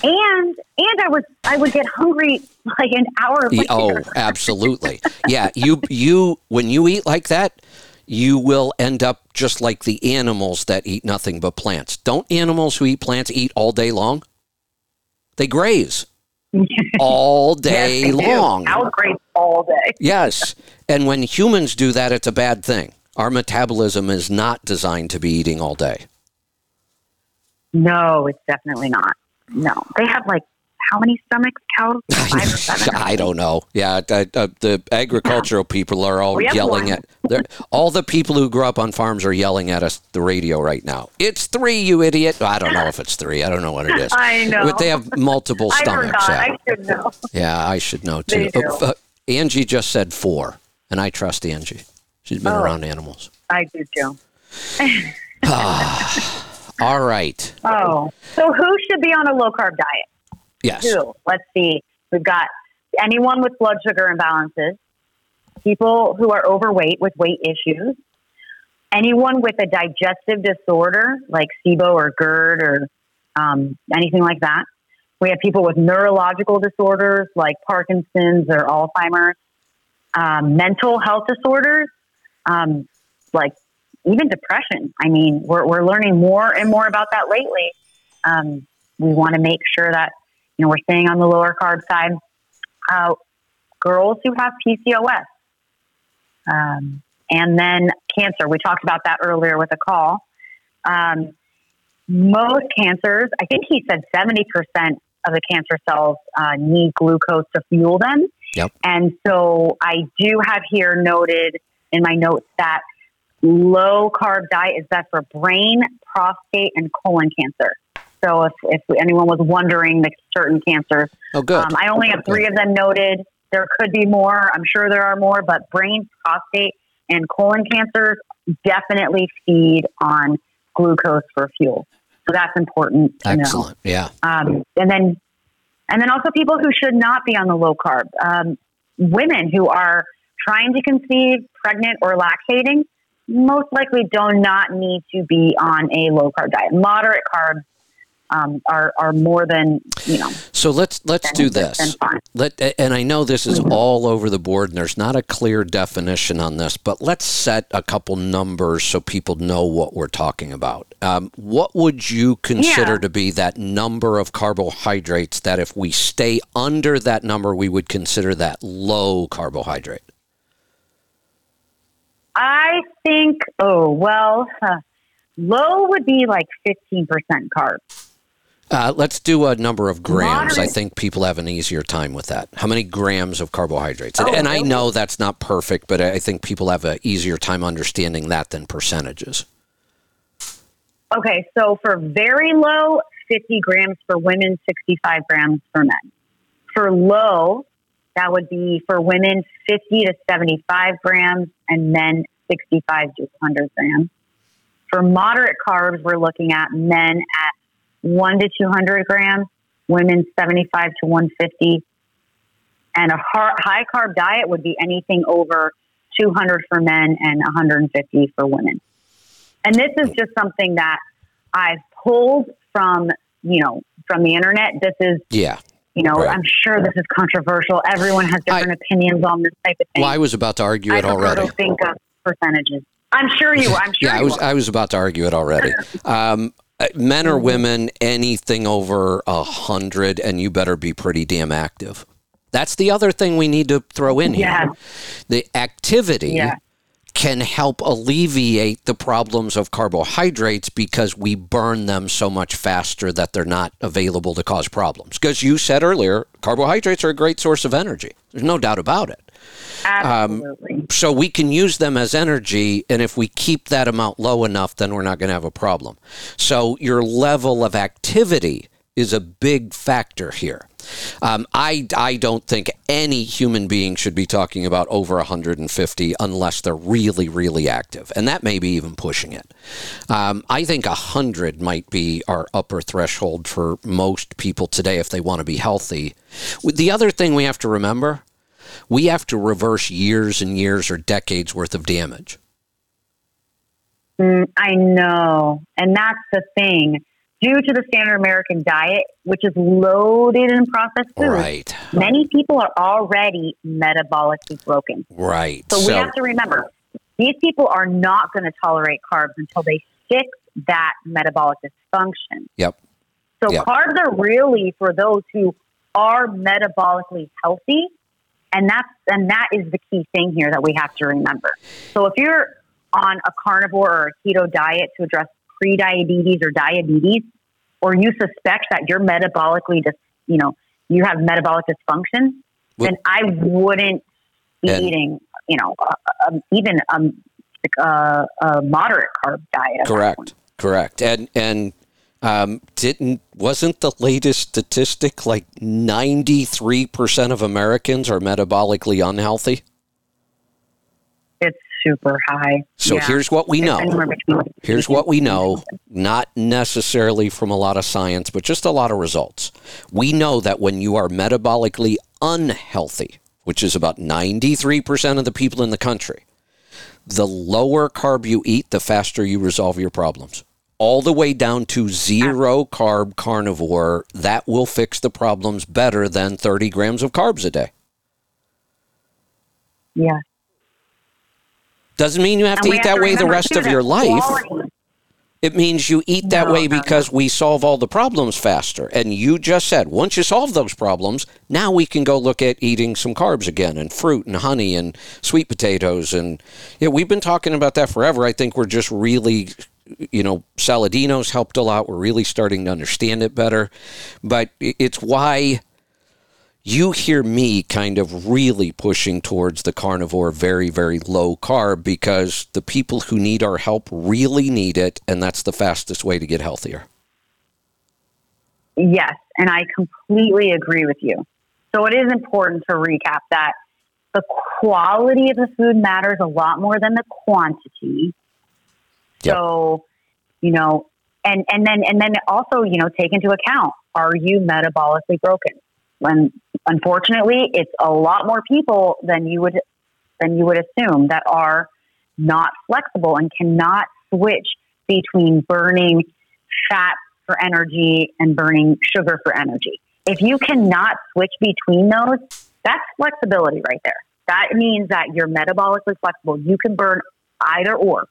And and I was I would get hungry like an hour later. Oh, absolutely. Yeah, you you when you eat like that, you will end up just like the animals that eat nothing but plants. Don't animals who eat plants eat all day long? They graze all day Yes, long. Out great all day. Yes. And when humans do that, it's a bad thing. Our metabolism is not designed to be eating all day. No, it's definitely not. No, they have like how many stomachs? Cows? Five or seven. I don't know. Yeah, uh, uh, the agricultural people are all yelling one. at. All the people who grew up on farms are yelling at us the radio right now. It's three, you idiot. I don't know if it's three. I don't know what it is. I know. But they have multiple stomachs. forgot. yeah. I should know. yeah, I should know too. Uh, uh, Angie just said four, and I trust Angie. She's been Oh. around animals. I do too. All right. Oh, so who should be on a low carb diet? Yes. Who? Let's see. We've got anyone with blood sugar imbalances, people who are overweight with weight issues, anyone with a digestive disorder like SIBO or GERD or um, anything like that. We have people with neurological disorders like Parkinson's or Alzheimer's, um, mental health disorders um, like even depression. I mean, we're, we're learning more and more about that lately. Um, we want to make sure that you know we're staying on the lower carb side. Uh, girls who have PCOS, um, and then cancer. We talked about that earlier with a call. Um, most cancers, I think he said seventy percent of the cancer cells uh, need glucose to fuel them. Yep. And so I do have here noted in my notes that low carb diet is best for brain, prostate, and colon cancer. So if, if anyone was wondering the certain cancers, Oh, good. um, I only have three of them noted. there could be more. I'm sure there are more, but brain, prostate, and colon cancers definitely feed on glucose for fuel. So that's important Excellent. know. Yeah. Um, and then, and then also people who should not be on the low carb. Um, women who are trying to conceive, pregnant, or lactating most likely do not need to be on a low carb diet. Moderate carbs um, are are more than you know. So let's let's do this. Let and I know this is all over the board, and there's not a clear definition on this, but let's set a couple numbers so people know what we're talking about. Um, what would you consider Yeah. to be that number of carbohydrates that, if we stay under that number, we would consider that low carbohydrate? I think. Oh well, huh, low would be like fifteen percent carbs. Uh, let's do a number of grams. I think people have an easier time with that. How many grams of carbohydrates? And, Oh, and I know that's not perfect, but I think people have an easier time understanding that than percentages. Okay, so for very low, 50 grams for women, 65 grams for men. For low, that would be for women 50 to 75 grams and men 65 to 100 grams. For moderate carbs, we're looking at men at 1 to 200 grams, women 75 to 150. And a high carb diet would be anything over 200 for men and 150 for women. And this is just something that I've pulled from, you know, from the internet. This is, Yeah. You know, Right. I'm sure this is controversial. Everyone has different opinions on this type of thing. Well, I was about to argue I it prefer already. to think of percentages. I'm sure you. I'm sure Yeah, I was will. I was about to argue it already. Um, uh, men or women, anything over a hundred, and you better be pretty damn active. That's the other thing we need to throw in here. Yeah. The activity Yeah. Can help alleviate the problems of carbohydrates because we burn them so much faster that they're not available to cause problems. Because you said earlier, carbohydrates are a great source of energy. There's no doubt about it. Absolutely. Um, so we can use them as energy, and if we keep that amount low enough, then we're not going to have a problem. So your level of activity is a big factor here. Um, I, I don't think any human being should be talking about over 150 unless they're really, really active. And that may be even pushing it. Um, I think 100 might be our upper threshold for most people today if they want to be healthy. The other thing we have to remember we have to reverse years and years or decades worth of damage. Mm, I know. And that's the thing. Due to the standard American diet, which is loaded in processed foods, Right. many people are already metabolically broken. Right. So, we have to remember these people are not going to tolerate carbs until they fix that metabolic dysfunction. Yep. So Yep. carbs are really for those who are metabolically healthy, and that's and that is the key thing here that we have to remember. So if you're on a carnivore or a keto diet to address pre-diabetes or diabetes, or you suspect that you're metabolically, dis, you know, you have metabolic dysfunction, Well- then I wouldn't be And- eating, you know, uh, um, even um, a, a moderate carb diet. at that point. Correct. Correct. And and um, didn't wasn't the latest statistic like ninety three percent of Americans are metabolically unhealthy? It's super high. So Yeah. here's what we know. Here's what we know, not necessarily from a lot of science, but just a lot of results. We know that when you are metabolically unhealthy, which is about 93% of the people in the country, the lower carb you eat, the faster you resolve your problems. All the way down to zero carb carnivore, that will fix the problems better than 30 grams of carbs a day. Yeah. Doesn't mean you have And to eat have that to way the rest too, of your life. quality- It means you eat that No, way no, no. because we solve all the problems faster. And you just said, once you solve those problems, now we can go look at eating some carbs again and fruit and honey and sweet potatoes. And yeah, we've been talking about that forever. I think we're just really, you know, Saladino's helped a lot. We're really starting to understand it better. But it's why you hear me kind of really pushing towards the carnivore very very low carb because the people who need our help really need it and that's the fastest way to get healthier Yes, and I completely agree with you. So it is important to recap that the quality of the food matters a lot more than the quantity. Yep. So, you know, and, and then and then also, you know, take into account are you metabolically broken? When unfortunately it's a lot more people than you would than you would assume that are not flexible and cannot switch between burning fat for energy and burning sugar for energy. If you cannot switch between those, that's flexibility right there. That means that you're metabolically flexible. You can burn either or.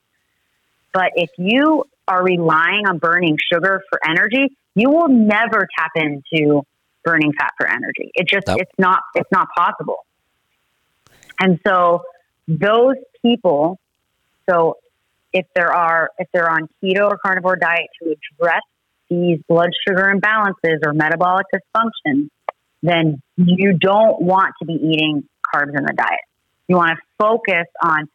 But if you are relying on burning sugar for energy, you will never tap into burning fat for energy. It just That- it's not it's not possible. And so those people, so if there are if they're on keto or carnivore diet to address these blood sugar imbalances or metabolic dysfunction, then you don't want to be eating carbs in the diet. You want to focus on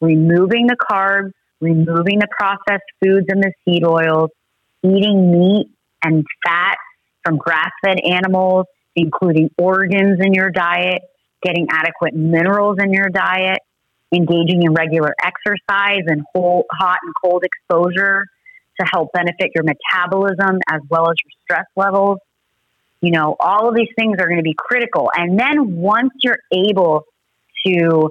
removing the carbs, removing the processed foods and the seed oils, eating meat and fat from grass fed animals, including organs in your diet, getting adequate minerals in your diet, engaging in regular exercise and whole, hot and cold exposure to help benefit your metabolism as well as your stress levels. You know, all of these things are going to be critical. And then once you're able to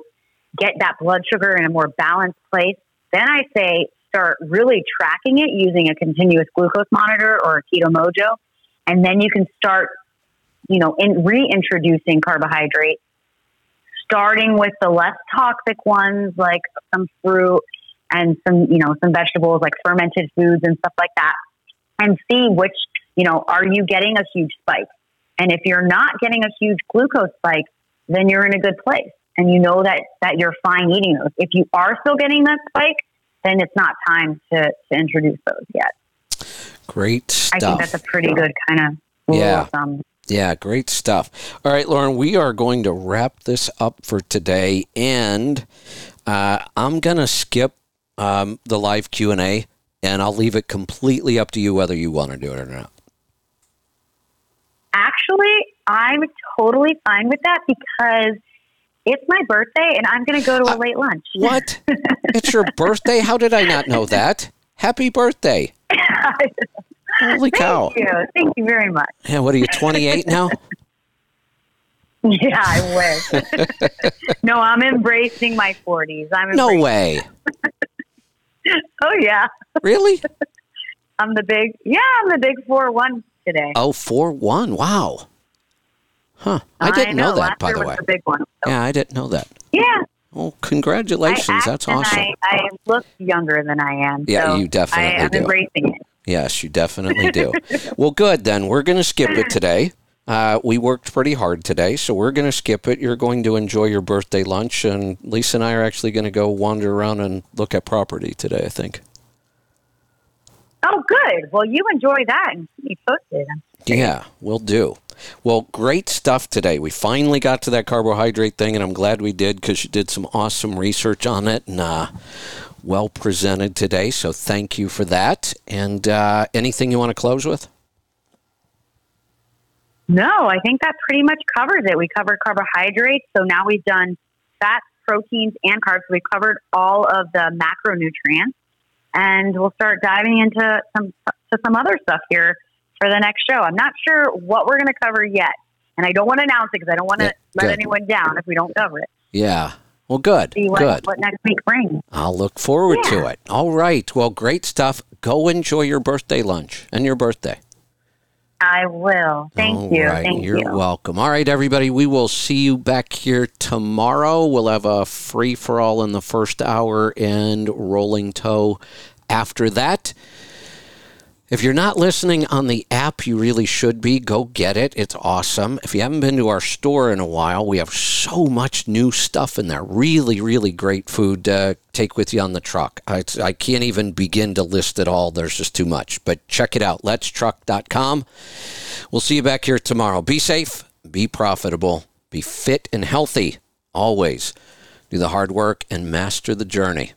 get that blood sugar in a more balanced place, then I say start really tracking it using a continuous glucose monitor or a keto mojo. And then you can start, you know, in reintroducing carbohydrates, starting with the less toxic ones like some fruit and some, you know, some vegetables like fermented foods and stuff like that. And see which, you know, are you getting a huge spike? And if you're not getting a huge glucose spike, then you're in a good place and you know that that you're fine eating those. If you are still getting that spike, then it's not time to, to introduce those yet. Great stuff. I think that's a pretty good kind of Yeah. of thumb. Yeah, great stuff. All right, Lauren, we are going to wrap this up for today, and uh, I'm going to skip um, the live Q and A, and I'll leave it completely up to you whether you want to do it or not. Actually, I'm totally fine with that because it's my birthday and I'm going to go to a Uh, late lunch. What? it's your birthday? How did I not know that? Happy birthday! Holy cow! Thank you. Thank you very much. Yeah, what are you? 28 now? Yeah, I wish. no, I'm embracing my 40s. I'm No way! Oh yeah, Really? I'm the big. Yeah, I'm the big four one today. Oh, four one. Wow. Huh. I didn't know, that, by the way. the big one. So, Yeah, I didn't know that. yeah. Oh, congratulations! That's awesome. I, I look younger than I am. Yeah, so you definitely I, I'm do. embracing it. Yes, you definitely do. well, good then. We're going to skip it today. Uh, we worked pretty hard today, so we're going to skip it. You're going to enjoy your birthday lunch, and Lisa and I are actually going to go wander around and look at property today. I think. Oh, good. Well, you enjoy that and keep posted. Yeah, we'll do. Well, great stuff today. We finally got to that carbohydrate thing, and I'm glad we did because you did some awesome research on it and uh, well presented today. So thank you for that. And uh, anything you want to close with? No, I think that pretty much covers it. We covered carbohydrates, so now we've done fats, proteins, and carbs. We've covered all of the macronutrients, and we'll start diving into some to some other stuff here for the next show. I'm not sure what we're going to cover yet, and I don't want to announce it because I don't want to Yeah, let anyone down if we don't cover it. Yeah. Well, good. See what, Good. what next week brings. I'll look forward to it. All right. Well, great stuff. Go enjoy your birthday lunch and your birthday. I will. Thank All you. right, Thank You're you. welcome. All right, everybody. We will see you back here tomorrow. We'll have a free for all in the first hour and rolling toe after that. If you're not listening on the app, you really should be. Go get it. It's awesome. If you haven't been to our store in a while, we have so much new stuff in there. Really, really great food to take with you on the truck. I, I can't even begin to list it all. There's just too much. But check it out. Letstruck.com. We'll see you back here tomorrow. Be safe, be profitable, be fit and healthy always. Do the hard work and master the journey.